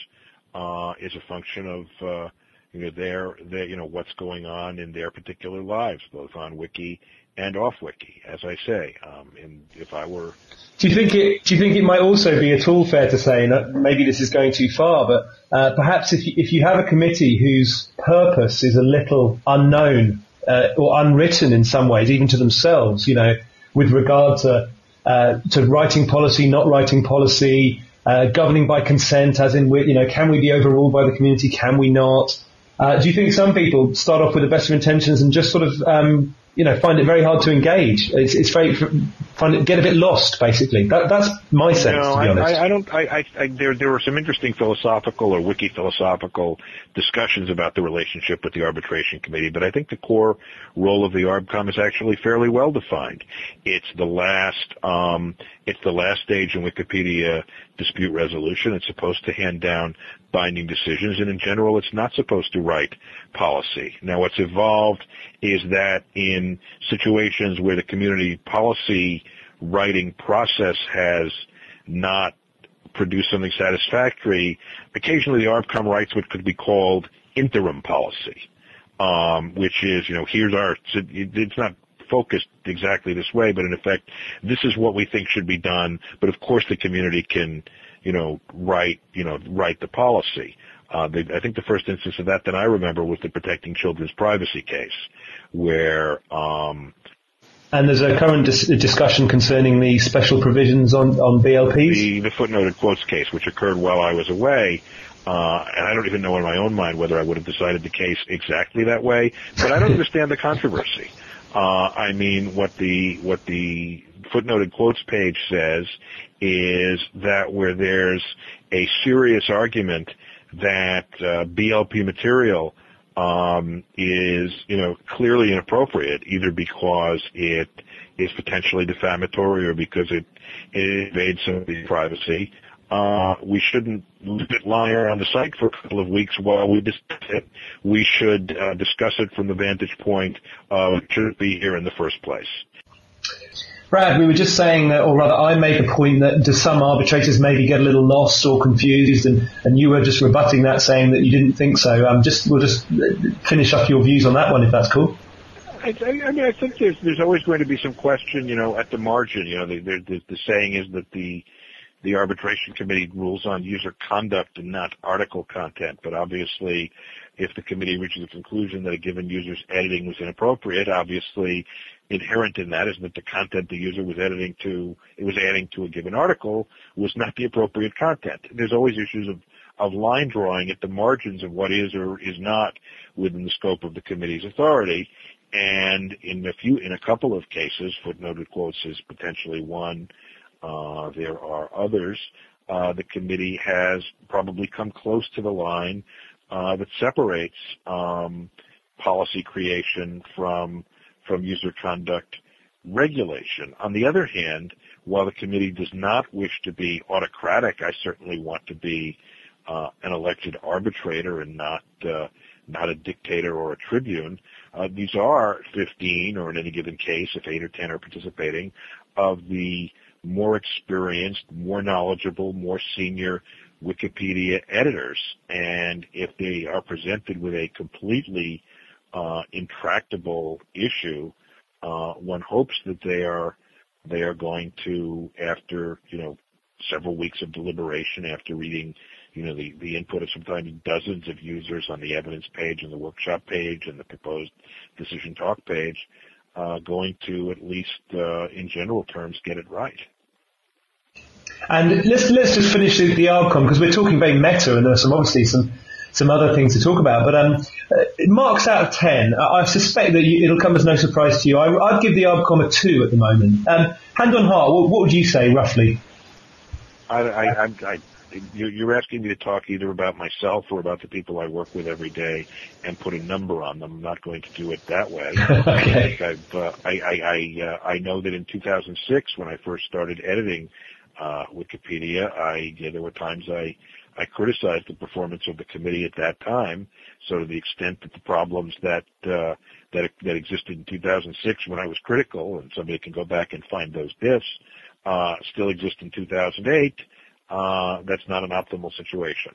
[SPEAKER 2] uh, is a function of uh, you know their, their you know what's going on in their particular lives, both on Wiki and off Wiki. As I say, um, and if I were,
[SPEAKER 1] do you think it? Do you think it might also be at all fair to say, that maybe this is going too far, but uh, perhaps if you, if you have a committee whose purpose is a little unknown uh, or unwritten in some ways, even to themselves, you know, with regard to uh, to writing policy, not writing policy, uh, governing by consent, as in, you know, can we be overruled by the community? Can we not? Uh, do you think some people start off with the best of intentions and just sort of um, you know, find it very hard to engage. It's, it's very find it get a bit lost, basically. That, that's my sense, no, to be honest.
[SPEAKER 2] I, I don't. I, I, there there were some interesting philosophical or wiki philosophical discussions about the relationship with the arbitration committee, but I think the core role of the ArbCom is actually fairly well defined. It's the last. Um, it's the last stage in Wikipedia dispute resolution. It's supposed to hand down binding decisions, and in general, it's not supposed to write policy. Now, what's evolved is that in situations where the community policy writing process has not produced something satisfactory, occasionally the ArbCom writes what could be called interim policy, um, which is, you know, here's our, it's not focused exactly this way, but in effect, this is what we think should be done, but of course the community can you know, write, you know, write the policy. Uh, they, I think the first instance of that that I remember was the protecting children's privacy case, where. Um,
[SPEAKER 1] and there's a current dis- discussion concerning the special provisions on on BLPs.
[SPEAKER 2] The, the footnoted quotes case, which occurred while I was away, uh, and I don't even know in my own mind whether I would have decided the case exactly that way, but I don't [LAUGHS] understand the controversy. Uh, I mean, what the what the footnoted quotes page says is that where there's a serious argument that uh, BLP material um, is, you know, clearly inappropriate, either because it is potentially defamatory or because it, it invades somebody's privacy. Uh, we shouldn't leave it lying around the site for a couple of weeks while we discuss it. We should uh, discuss it from the vantage point of should it be here in the first place.
[SPEAKER 1] Brad, we were just saying that, or rather I made the point that do some arbitrators maybe get a little lost or confused and, and you were just rebutting that saying that you didn't think so. Um, just, we'll just finish up your views on that one if that's cool.
[SPEAKER 2] I, I mean, I think there's there's always going to be some question, you know, at the margin. You know, the, the, the saying is that the the arbitration committee rules on user conduct and not article content. But obviously, if the committee reaches a conclusion that a given user's editing was inappropriate, obviously inherent in that is that the content the user was editing to, it was adding to a given article was not the appropriate content. There's always issues of, of line drawing at the margins of what is or is not within the scope of the committee's authority. And in a few, in a couple of cases, footnoted quotes is potentially one, uh, there are others. Uh, the committee has probably come close to the line uh, that separates um, policy creation from from user conduct regulation. On the other hand, while the committee does not wish to be autocratic, I certainly want to be uh, an elected arbitrator and not uh, not a dictator or a tribune. Uh, these are 15, or in any given case, if 8 or 10 are participating, of the more experienced, more knowledgeable, more senior Wikipedia editors. And if they are presented with a completely uh, intractable issue, uh, one hopes that they are they are going to, after you know several weeks of deliberation, after reading you know the the input of sometimes dozens of users on the evidence page and the workshop page and the proposed decision talk page, uh, going to at least uh, in general terms get it right.
[SPEAKER 1] And let's let's just finish the, the ArbCom because we're talking very meta, and there are some obviously some some other things to talk about. But um, uh, marks out of ten. I, I suspect that you, it'll come as no surprise to you. I, would give the ArbCom a two at the moment. Um, hand on heart, what, what, would you say roughly?
[SPEAKER 2] I, I, I, you're asking me to talk either about myself or about the people I work with every day and put a number on them. I'm not going to do it that way. [LAUGHS]
[SPEAKER 1] okay.
[SPEAKER 2] Uh, I, I, I, uh, I know that in 2006 when I first started editing uh, Wikipedia. I there were times I I criticized the performance of the committee at that time. So to the extent that the problems that uh, that that existed in 2006 when I was critical, and somebody can go back and find those diffs, uh, still exist in 2008. Uh, that's not an optimal situation.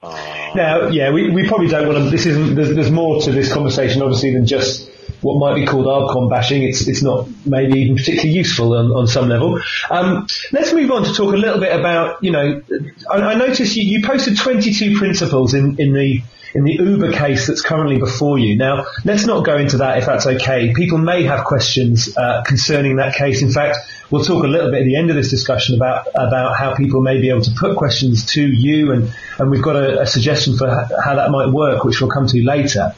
[SPEAKER 1] Uh, now, yeah, we, we probably don't want to. This isn't. There's, there's more to this conversation, obviously, than just what might be called ArbCom bashing. It's it's not maybe even particularly useful on, on some level. Um, let's move on to talk a little bit about. You know, I, I noticed you, you posted 22 principles in in the in the Uber case that's currently before you. Now, let's not go into that if that's okay. People may have questions uh, concerning that case. In fact, we'll talk a little bit at the end of this discussion about about how people may be able to put questions to you, and and we've got a, a suggestion for how that might work, which we'll come to later.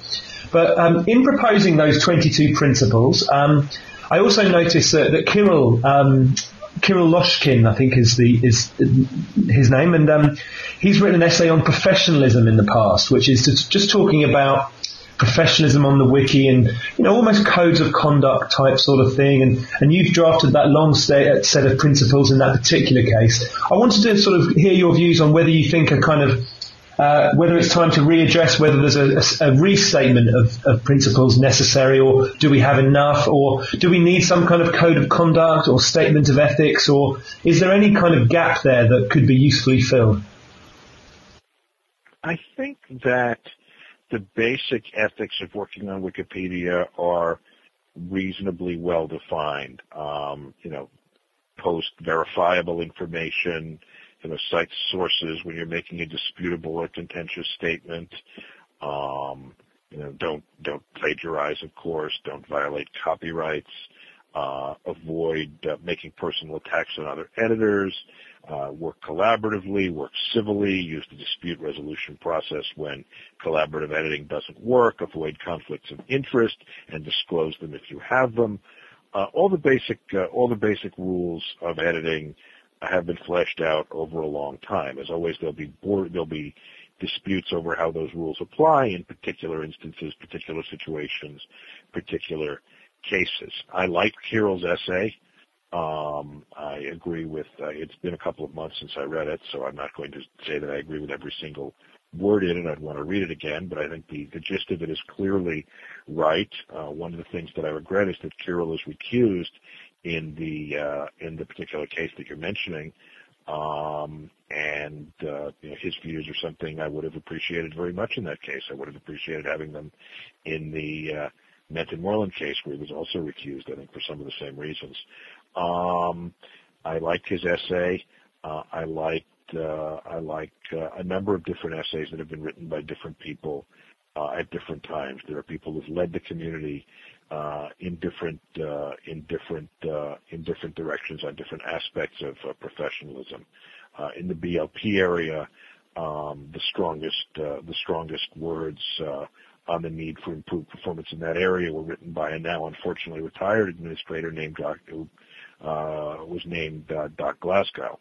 [SPEAKER 1] But um, in proposing those 22 principles, um, I also noticed that, that Kirill um, Kirill Lokshin, I think is the is his name, and um, he's written an essay on professionalism in the past, which is just talking about professionalism on the wiki and you know almost codes of conduct type sort of thing. And and you've drafted that long set of principles in that particular case. I wanted to sort of hear your views on whether you think a kind of uh, whether it's time to readdress whether there's a, a, a restatement of, of, principles necessary, or do we have enough, or do we need some kind of code of conduct or statement of ethics, or is there any kind of gap there that could be usefully filled?
[SPEAKER 2] I think that the basic ethics of working on Wikipedia are reasonably well defined. Um, you know, post verifiable information, you know, cite sources when you're making a disputable or contentious statement. Um, you know, don't don't plagiarize, of course. Don't violate copyrights. Uh, avoid uh, making personal attacks on other editors. Uh, work collaboratively, work civilly, use the dispute resolution process when collaborative editing doesn't work, avoid conflicts of interest, and disclose them if you have them. Uh, all the basic uh, all the basic rules of editing have been fleshed out over a long time. As always, there'll be board, there'll be disputes over how those rules apply in particular instances, particular situations, particular cases. I like Kirill's essay. Um, I agree with. Uh, it's been a couple of months since I read it, so I'm not going to say that I agree with every single word in it. I'd want to read it again, but I think the, the gist of it is clearly right. Uh, one of the things that I regret is that Kirill is recused in the uh, in the particular case that you're mentioning. Um, and uh, you know, his views are something I would have appreciated very much in that case. I would have appreciated having them in the uh, Mantanmoreland case, where he was also recused. I think for some of the same reasons. Um, I liked his essay. Uh, I liked uh, I like uh, a number of different essays that have been written by different people uh, at different times. There are people who've led the community in different uh, in different uh, in different directions on different aspects of uh, professionalism. Uh, in the BLP area, um, the strongest uh, the strongest words on the need for improved performance in that area were written by a now unfortunately retired administrator named Doc, who was named Doc Glasgow.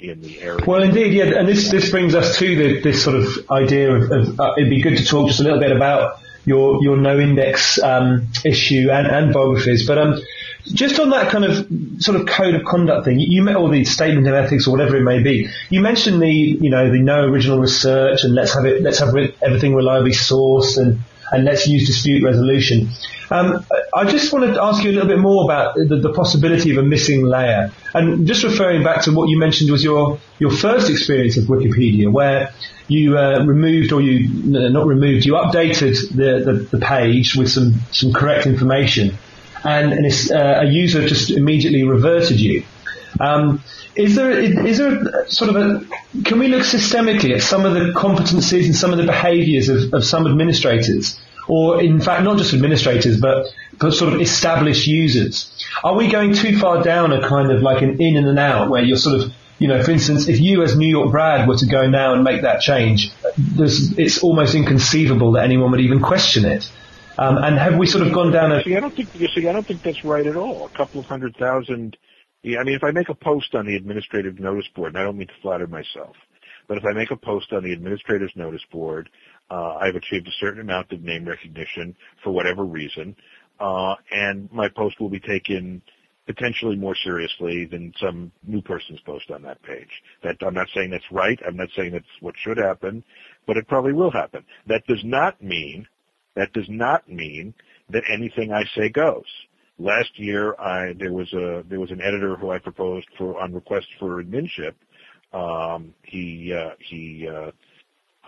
[SPEAKER 2] In the area.
[SPEAKER 1] Well, indeed, yeah, and this this brings us to the, this sort of idea of, of uh, it'd be good to talk just a little bit about your your no index um, issue and, and biographies. But um, just on that kind of sort of code of conduct thing, you met all the statement of ethics or whatever it may be. You mentioned the you know the no original research and let's have it let's have everything reliably sourced and and let's use dispute resolution. Um, I just wanted to ask you a little bit more about the, the, possibility of a missing layer, and just referring back to what you mentioned was your your first experience of Wikipedia, where you uh, removed or you not removed, you updated the, the, the page with some some correct information, and, and uh, a user just immediately reverted you. Um, is there is there sort of a can we look systemically at some of the competencies and some of the behaviours of, of some administrators, or in fact not just administrators but but sort of established users? Are we going too far down a kind of like an in and an out where you're sort of you know, for instance, if you as Newyorkbrad were to go now and make that change, it's almost inconceivable that anyone would even question it. Um, and have we sort of gone down a?
[SPEAKER 2] See, I don't think. See, I don't think that's right at all. A couple of hundred thousand. Yeah, I mean, if I make a post on the administrative notice board, and I don't mean to flatter myself, but if I make a post on the administrative notice board, uh, I've achieved a certain amount of name recognition for whatever reason, uh, and my post will be taken potentially more seriously than some new person's post on that page. That I'm not saying that's right. I'm not saying that's what should happen, but it probably will happen. That does not mean that does not mean that anything I say goes. Last year, I there was a there was an editor who I proposed for on request for adminship. Um, he uh, he uh,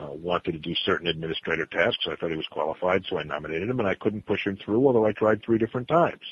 [SPEAKER 2] uh, wanted to do certain administrator tasks. I thought he was qualified, so I nominated him, and I couldn't push him through, although I tried three different times.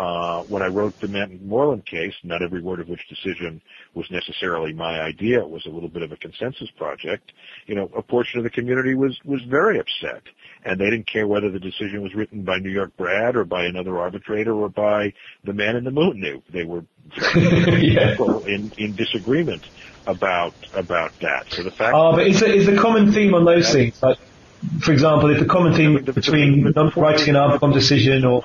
[SPEAKER 2] Uh, when I wrote the Moreland case, not every word of which decision was necessarily my idea. It was a little bit of a consensus project. You know, a portion of the community was was very upset, and they didn't care whether the decision was written by Newyorkbrad or by another arbitrator or by the man in the moon knew. They were [LAUGHS] yeah. in in disagreement about about that. So the fact.
[SPEAKER 1] Oh, but is, is the common theme on those things like? For example, if the common theme between writing an Arbicom decision or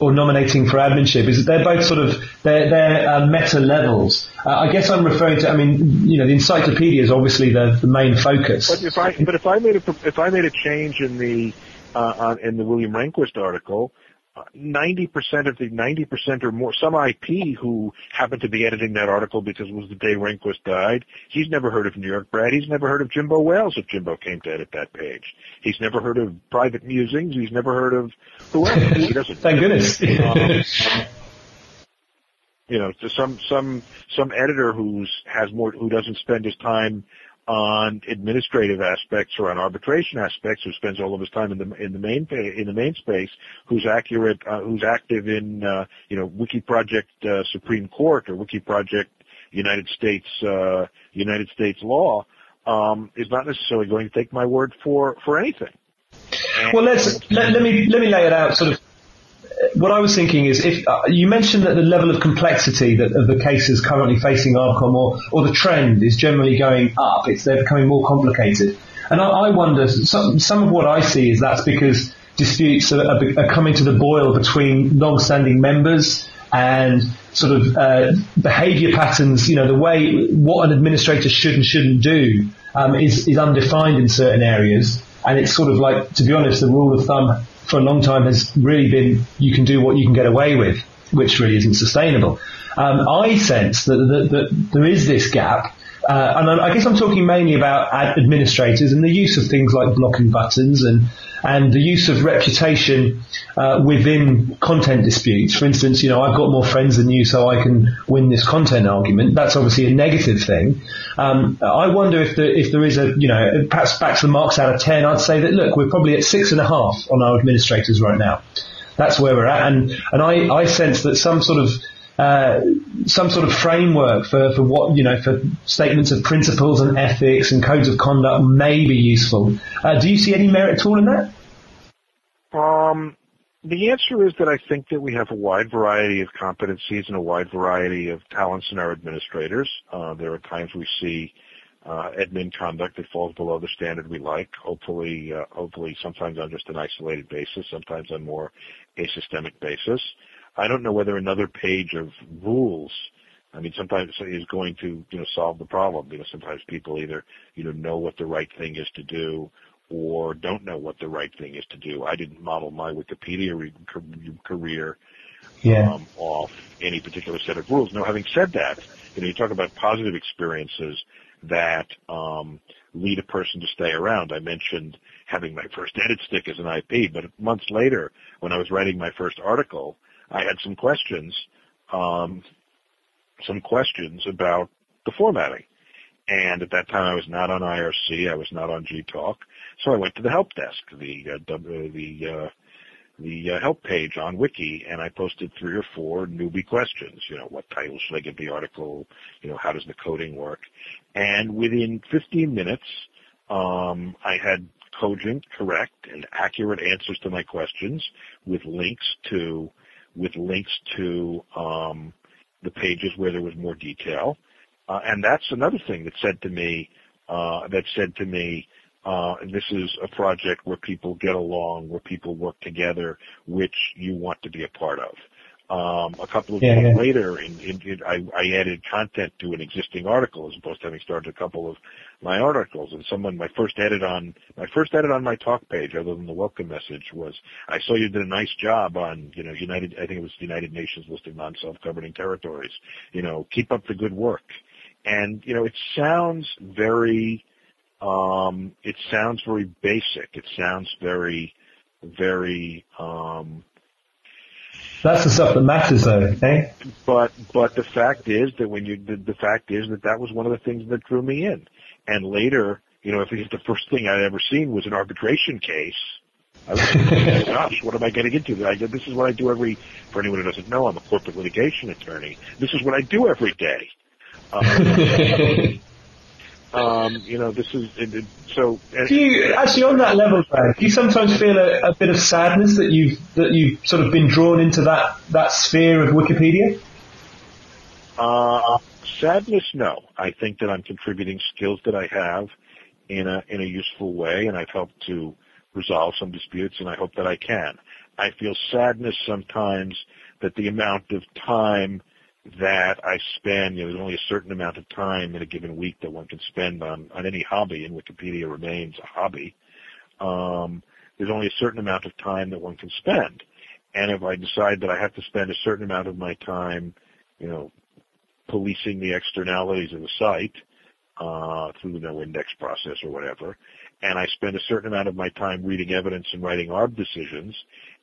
[SPEAKER 1] or nominating for adminship is that they're both sort of they're, they're uh, meta levels. Uh, I guess I'm referring to. I mean, you know, the encyclopedia is obviously the, the main focus.
[SPEAKER 2] But if I but if I made a if I made a change in the uh, on, in the William Rehnquist article, 90% of the 90% or more, some IP who happened to be editing that article because it was the day Rehnquist died, he's never heard of Newyorkbrad. He's never heard of Jimbo Wales if Jimbo came to edit that page. He's never heard of Private Musings. He's never heard of who else. He doesn't. [LAUGHS]
[SPEAKER 1] Thank goodness. [LAUGHS] um,
[SPEAKER 2] you know, to some some some editor who's has more who doesn't spend his time on administrative aspects or on arbitration aspects, who spends all of his time in the in the main in the main space, who's accurate, uh, who's active in uh, you know Wiki Project uh, Supreme Court or Wiki Project United States uh, United States law, um, is not necessarily going to take my word for for anything.
[SPEAKER 1] Well, let's let, let me let me lay it out sort of what I was thinking is if uh, you mentioned that the level of complexity that of the cases currently facing ArbCom or, or the trend is generally going up, it's they're becoming more complicated. And I, I wonder, some, some of what I see is that's because disputes are, are coming to the boil between long-standing members and sort of uh, behaviour patterns. You know, the way what an administrator should and shouldn't do um, is is undefined in certain areas, and it's sort of like, to be honest, the rule of thumb for a long time has really been you can do what you can get away with, which really isn't sustainable. Um, I sense that, that, that, there is this gap, uh, and I guess I'm talking mainly about administrators and the use of things like blocking buttons and and the use of reputation uh, within content disputes. For instance, you know, I've got more friends than you, so I can win this content argument. That's obviously a negative thing. Um, I wonder if if there is a, you know, perhaps back to the marks out of ten, I'd say that look, we're probably at six and a half on our administrators right now. That's where we're at, and and I, I sense that some sort of uh, some sort of framework for, for what, you know, for statements of principles and ethics and codes of conduct may be useful. Uh, do you see any merit at all in that?
[SPEAKER 2] Um, the answer is that I think that we have a wide variety of competencies and a wide variety of talents in our administrators. Uh, there are times we see uh, admin conduct that falls below the standard we like. Hopefully, uh, hopefully, sometimes on just an isolated basis, sometimes on more a systemic basis. I don't know whether another page of rules, I mean, sometimes is going to, you know, solve the problem. You know, sometimes people either, you know, know what the right thing is to do or don't know what the right thing is to do. I didn't model my Wikipedia career yeah. um, off any particular set of rules. Now, having said that, you know, you talk about positive experiences that um, lead a person to stay around. I mentioned having my first edit stick as an IP, but months later, when I was writing my first article, I had some questions, um, some questions about the formatting. And at that time, I was not on IRC. I was not on GTalk. So I went to the help desk, the uh, the uh, the uh, help page on Wiki, and I posted three or four newbie questions. You know, what title should I give the article? You know, how does the coding work? And within 15 minutes, um, I had cogent, correct, and accurate answers to my questions with links to with links to um, the pages where there was more detail. Uh, and that's another thing that said to me, uh, that said to me, uh, this is a project where people get along, where people work together, which you want to be a part of. Um, a couple of yeah, days yeah. later, in, in, in, I, I added content to an existing article as opposed to having started a couple of my articles. And someone, my first edit on my first edit on my talk page, other than the welcome message, was I saw you did a nice job on you know United. I think it was the United Nations list of non-self-governing territories. You know, keep up the good work. And you know, it sounds very, um, it sounds very basic. It sounds very, very. Um,
[SPEAKER 1] that's the stuff that matters, though, eh?
[SPEAKER 2] But but the fact is that when you the, the fact is that that was one of the things that drew me in. And later, you know, if, if the first thing I'd ever seen was an arbitration case, I was like, [LAUGHS] gosh, what am I getting into? I, this is what I do every. For anyone who doesn't know, I'm a corporate litigation attorney. This is what I do every day. Um, [LAUGHS] um, you know, this is it, it, so.
[SPEAKER 1] Do you actually on that level, Brad? Do you sometimes feel a, a, bit of sadness that you've that you've sort of been drawn into that that sphere of Wikipedia?
[SPEAKER 2] Uh, sadness, no. I think that I'm contributing skills that I have in a in a useful way, and I've helped to resolve some disputes, and I hope that I can. I feel sadness sometimes that the amount of time that I spend, you know, there's only a certain amount of time in a given week that one can spend on, on any hobby, and Wikipedia remains a hobby. Um, there's only a certain amount of time that one can spend. And if I decide that I have to spend a certain amount of my time, you know, policing the externalities of the site, uh, through the no index process or whatever, and I spend a certain amount of my time reading evidence and writing ARB decisions,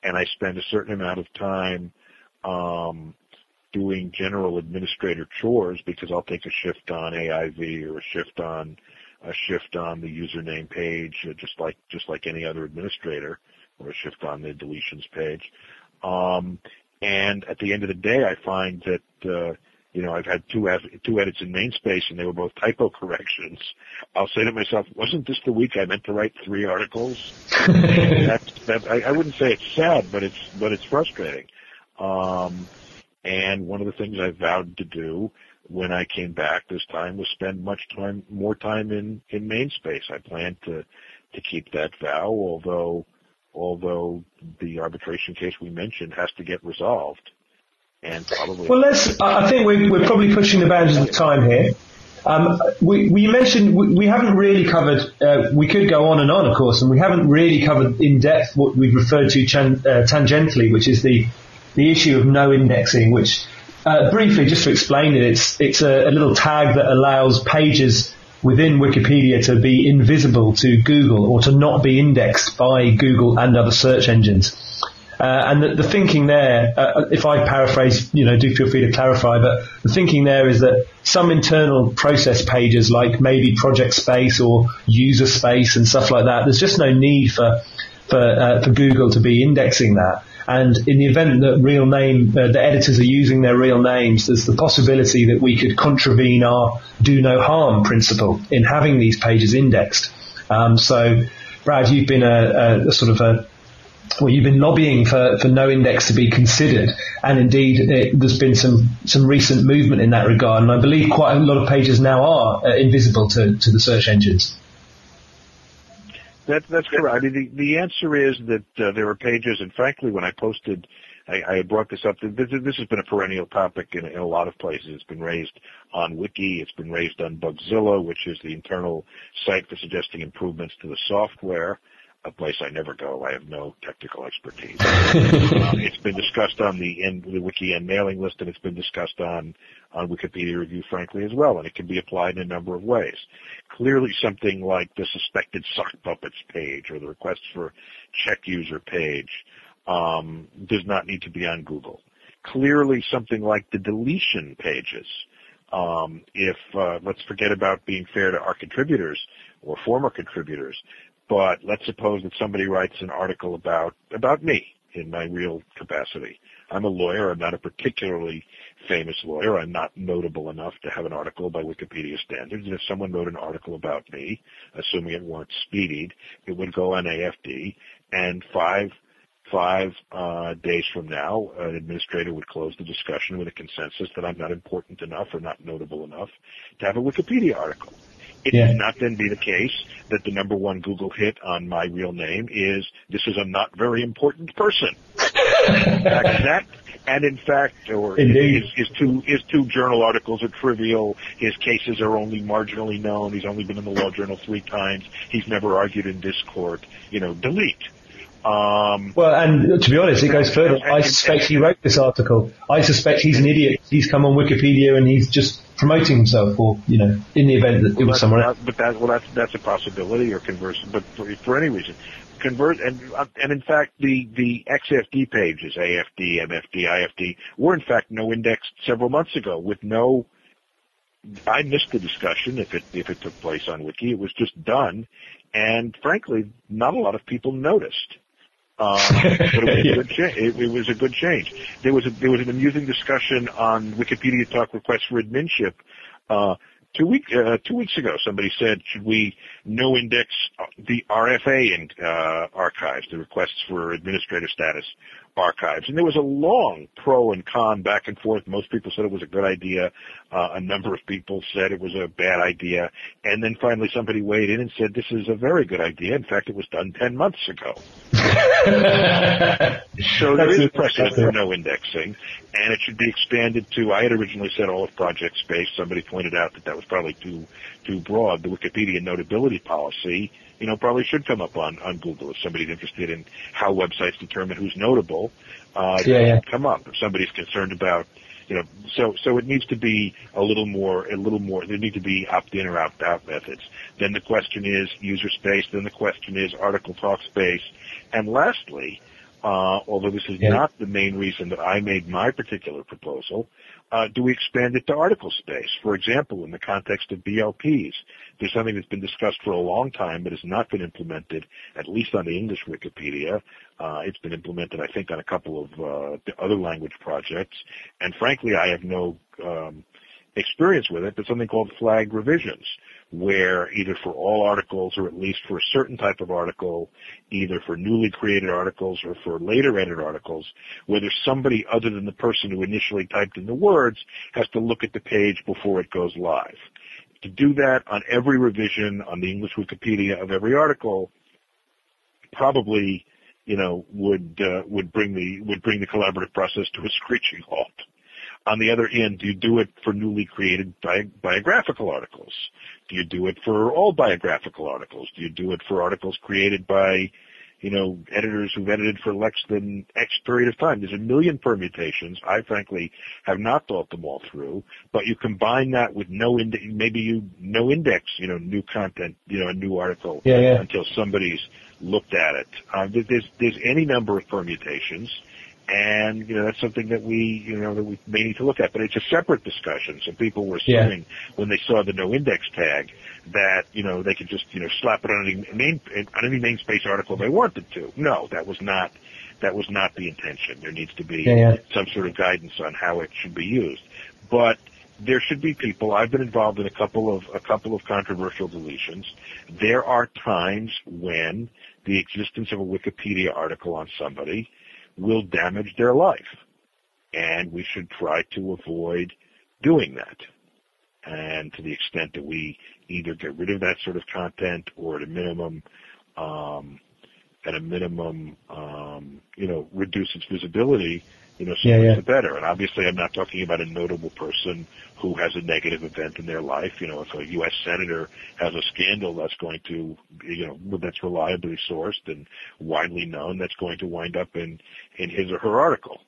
[SPEAKER 2] and I spend a certain amount of time, um, doing general administrator chores because I'll take a shift on AIV or a shift on a shift on the username page, uh, just like just like any other administrator, or a shift on the deletions page. Um, and at the end of the day, I find that uh, you know I've had two two edits in MainSpace, and they were both typo corrections. I'll say to myself, wasn't this the week I meant to write three articles? [LAUGHS] that's, that, I, I wouldn't say it's sad, but it's but it's frustrating. Um, and one of the things I vowed to do when I came back this time was spend much time, more time in, in main space. I plan to, to keep that vow, although, although the arbitration case we mentioned has to get resolved. And probably.
[SPEAKER 1] Well, let's, I think we're, we're probably pushing the boundaries of time here. Um, we, we, mentioned we, we, haven't really covered. Uh, we could go on and on, of course, and we haven't really covered in depth what we've referred to chan, uh, tangentially, which is the the issue of no indexing, which uh, briefly, just to explain it, it's it's a, a, little tag that allows pages within Wikipedia to be invisible to Google or to not be indexed by Google and other search engines. Uh, and the, the, thinking there, uh, if I paraphrase, you know, do feel free to clarify, but the thinking there is that some internal process pages, like maybe project space or user space and stuff like that, there's just no need for for, uh, for Google to be indexing that. And in the event that real name, uh, the editors are using their real names, there's the possibility that we could contravene our do no harm principle in having these pages indexed. Um, so, Brad, you've been a, a, sort of a well, you've been lobbying for, for no index to be considered, and indeed it, there's been some, some recent movement in that regard, and I believe quite a lot of pages now are uh, invisible to, to the search engines.
[SPEAKER 2] That, that's correct. I mean, the, the answer is that uh, there are pages, and frankly, when I posted, I, I brought this up. This, this has been a perennial topic in, in a lot of places. It's been raised on Wiki. It's been raised on Bugzilla, which is the internal site for suggesting improvements to the software a place I never go. I have no technical expertise. uh, [LAUGHS] it's been discussed on the, in, the WikiEN mailing list, and it's been discussed on on Wikipedia Review, frankly, as well, and it can be applied in a number of ways. Clearly, something like the suspected sock puppets page or the request for check user page um, does not need to be on Google. Clearly, something like the deletion pages. Um, if uh, let's forget about being fair to our contributors or former contributors, but let's suppose that somebody writes an article about about me in my real capacity. I'm a lawyer. I'm not a particularly famous lawyer. I'm not notable enough to have an article by Wikipedia standards. And if someone wrote an article about me, assuming it weren't speedied, it would go on AFD, and five five uh, days from now, an administrator would close the discussion with a consensus that I'm not important enough or not notable enough to have a Wikipedia article. It yeah. should not then be the case that the number one Google hit on my real name is this is a not very important person. [LAUGHS] in fact, that and in fact, or his, his, two his two journal articles are trivial. His cases are only marginally known. He's only been in the law journal three times. He's never argued in this court. You know, delete. Um,
[SPEAKER 1] well, and to be honest, it goes further. I suspect he wrote this article. I suspect he's an idiot. He's come on Wikipedia and he's just promoting himself, or you know, in the event that it was someone else.
[SPEAKER 2] But that, well, that's that's a possibility, or converse. But for, for any reason, convert and and in fact, the the XFD pages, AFD, MFD, IFD, were in fact no indexed several months ago with no. I missed the discussion if it if it took place on Wiki. It was just done, and frankly, not a lot of people noticed. Um, [LAUGHS] but it was, yeah. a good cha- it, it was a good change. There was a, there was an amusing discussion on Wikipedia Talk requests for adminship. Uh, two week uh, two weeks ago, somebody said, should we no index the RFA in, uh, archives, the requests for administrative status archives. And there was a long pro and con back and forth. Most people said it was a good idea. Uh, a number of people said it was a bad idea. And then finally somebody weighed in and said this is a very good idea. In fact, it was done 10 months ago. [LAUGHS] so there is precedent for no indexing and it should be expanded to, I had originally said all of project space. Somebody pointed out that that was probably too, too broad. The Wikipedia notability policy you know, probably should come up on, on Google if somebody's interested in how websites determine who's notable. Uh, yeah, yeah. come up if somebody's concerned about, you know, so, so it needs to be a little more, a little more, there need to be opt-in or opt-out methods. Then the question is user space, then the question is article talk space, and lastly, uh, although this is yeah. not the main reason that I made my particular proposal, uh, do we expand it to article space? For example, in the context of BLPs, there's something that's been discussed for a long time but has not been implemented, at least on the English Wikipedia. Uh, it's been implemented, I think, on a couple of uh, other language projects. And frankly, I have no um, experience with it, but something called flag revisions, where either for all articles or at least for a certain type of article, either for newly created articles or for later edited articles, whether somebody other than the person who initially typed in the words has to look at the page before it goes live. To do that on every revision on the English Wikipedia of every article probably, you know, would uh, would bring the would bring the collaborative process to a screeching halt. On the other end, do you do it for newly created bi- biographical articles? Do you do it for all biographical articles? Do you do it for articles created by, you know, editors who've edited for less than X period of time? There's a million permutations. I frankly have not thought them all through, but you combine that with no index, maybe you no index, you know, new content, you know, a new article
[SPEAKER 1] yeah, yeah.
[SPEAKER 2] until somebody's looked at it. Uh, there's, there's any number of permutations and you know that's something that we you know that we may need to look at. But it's a separate discussion. So people were assuming yeah. when they saw the no index tag that you know they could just you know slap it on any main on any namespace article they wanted to. No, that was not that was not the intention. There needs to be yeah, yeah. some sort of guidance on how it should be used. But there should be people. I've been involved in a couple of a couple of controversial deletions. There are times when the existence of a Wikipedia article on somebody will damage their life. And we should try to avoid doing that. And to the extent that we either get rid of that sort of content or at a minimum, um, at a minimum, um, you know, reduce its visibility, you know, so yeah, yeah. the better. And obviously I'm not talking about a notable person who has a negative event in their life. You know, if a U.S. senator has a scandal that's going to, you know, that's reliably sourced and widely known, that's going to wind up in, in his or her article.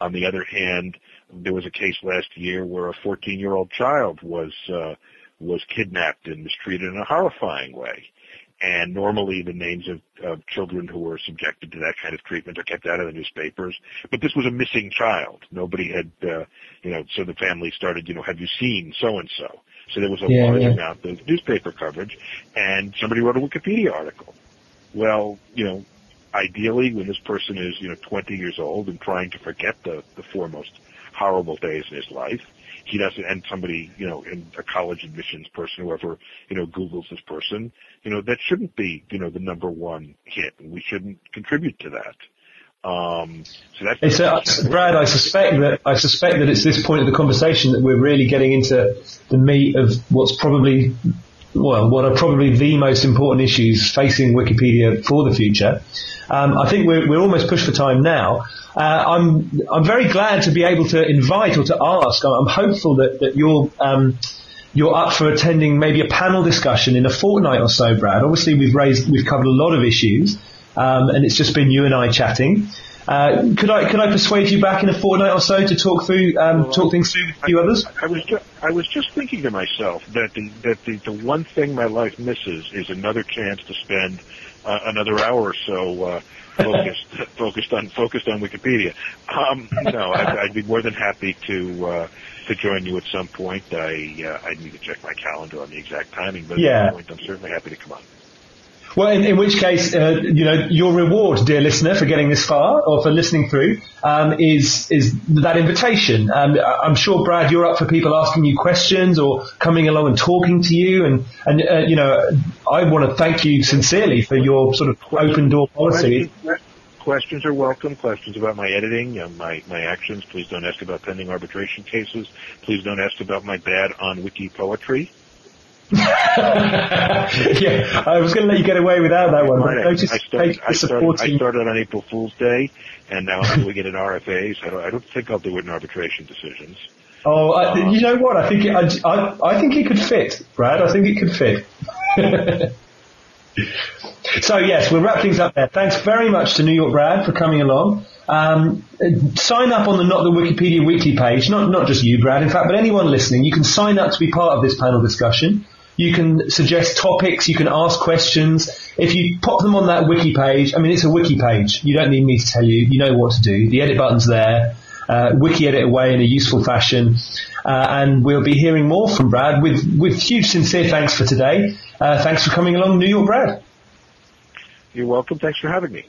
[SPEAKER 2] On the other hand, there was a case last year where a 14 year old child was, uh, was kidnapped and mistreated in a horrifying way and normally the names of, of children who were subjected to that kind of treatment are kept out of the newspapers. But this was a missing child. Nobody had, uh, you know, so the family started, you know, have you seen so and so? So there was a yeah, large yeah. amount of newspaper coverage, and somebody wrote a Wikipedia article. Well, you know, ideally, when this person is, you know, 20 years old and trying to forget the the foremost horrible days in his life, he doesn't, and somebody, you know, in a college admissions person, whoever, you know, Googles this person, you know, that shouldn't be, you know, the number one hit. We shouldn't contribute to that. Um, so that's
[SPEAKER 1] it's uh, Brad. I suspect that I suspect that it's this point of the conversation that we're really getting into the meat of what's probably well, what are probably the most important issues facing Wikipedia for the future. Um, I think we're, we're almost pushed for time now. Uh, I'm I'm very glad to be able to invite or to ask. I'm hopeful that that you're um, you're up for attending maybe a panel discussion in a fortnight or so, Brad. Obviously, we've raised we've covered a lot of issues, um, and it's just been you and I chatting. Uh, could I could I persuade you back in a fortnight or so to talk through um, talk things through with a few others?
[SPEAKER 2] I was just, I was just thinking to myself that the that the, the one thing my life misses is another chance to spend uh, another hour or so uh, [LAUGHS] focused focused on focused on Wikipedia. Um, no, I'd, I'd be more than happy to uh, to join you at some point. I uh, I need to check my calendar on the exact timing, but yeah. at some point, I'm certainly happy to come on.
[SPEAKER 1] Well, in, in which case, uh, you know, your reward, dear listener, for getting this far or for listening through, um, is is that invitation. Um, I'm sure, Brad, you're up for people asking you questions or coming along and talking to you, and and uh, you know, I want to thank you sincerely for your sort of open door policy.
[SPEAKER 2] Questions are welcome. Questions about my editing, uh, my my actions. Please don't ask about pending arbitration cases. Please don't ask about my bad on wiki poetry. [LAUGHS]
[SPEAKER 1] yeah, I was going to let you get away without that one. But I,
[SPEAKER 2] noticed, I, started, I, started, I started on April Fool's Day, and now I'm doing it in RFAs. I don't, I don't think I'll do it in arbitration decisions.
[SPEAKER 1] Oh, I, you know what? I think it, I, I, I think it could fit, Brad. I think it could fit. [LAUGHS] so yes, we'll wrap things up there. Thanks very much to Newyorkbrad for coming along. Um, sign up on the Not the Wikipedia Weekly page. Not not just you, Brad. In fact, but anyone listening, you can sign up to be part of this panel discussion. You can suggest topics. You can ask questions. If you pop them on that wiki page, I mean, it's a wiki page. You don't need me to tell you. You know what to do. The edit button's there. Uh, wiki edit away in a useful fashion. Uh, and we'll be hearing more from Brad with, with huge sincere thanks for today. Uh, thanks for coming along, Newyorkbrad.
[SPEAKER 2] You're welcome. Thanks for having me.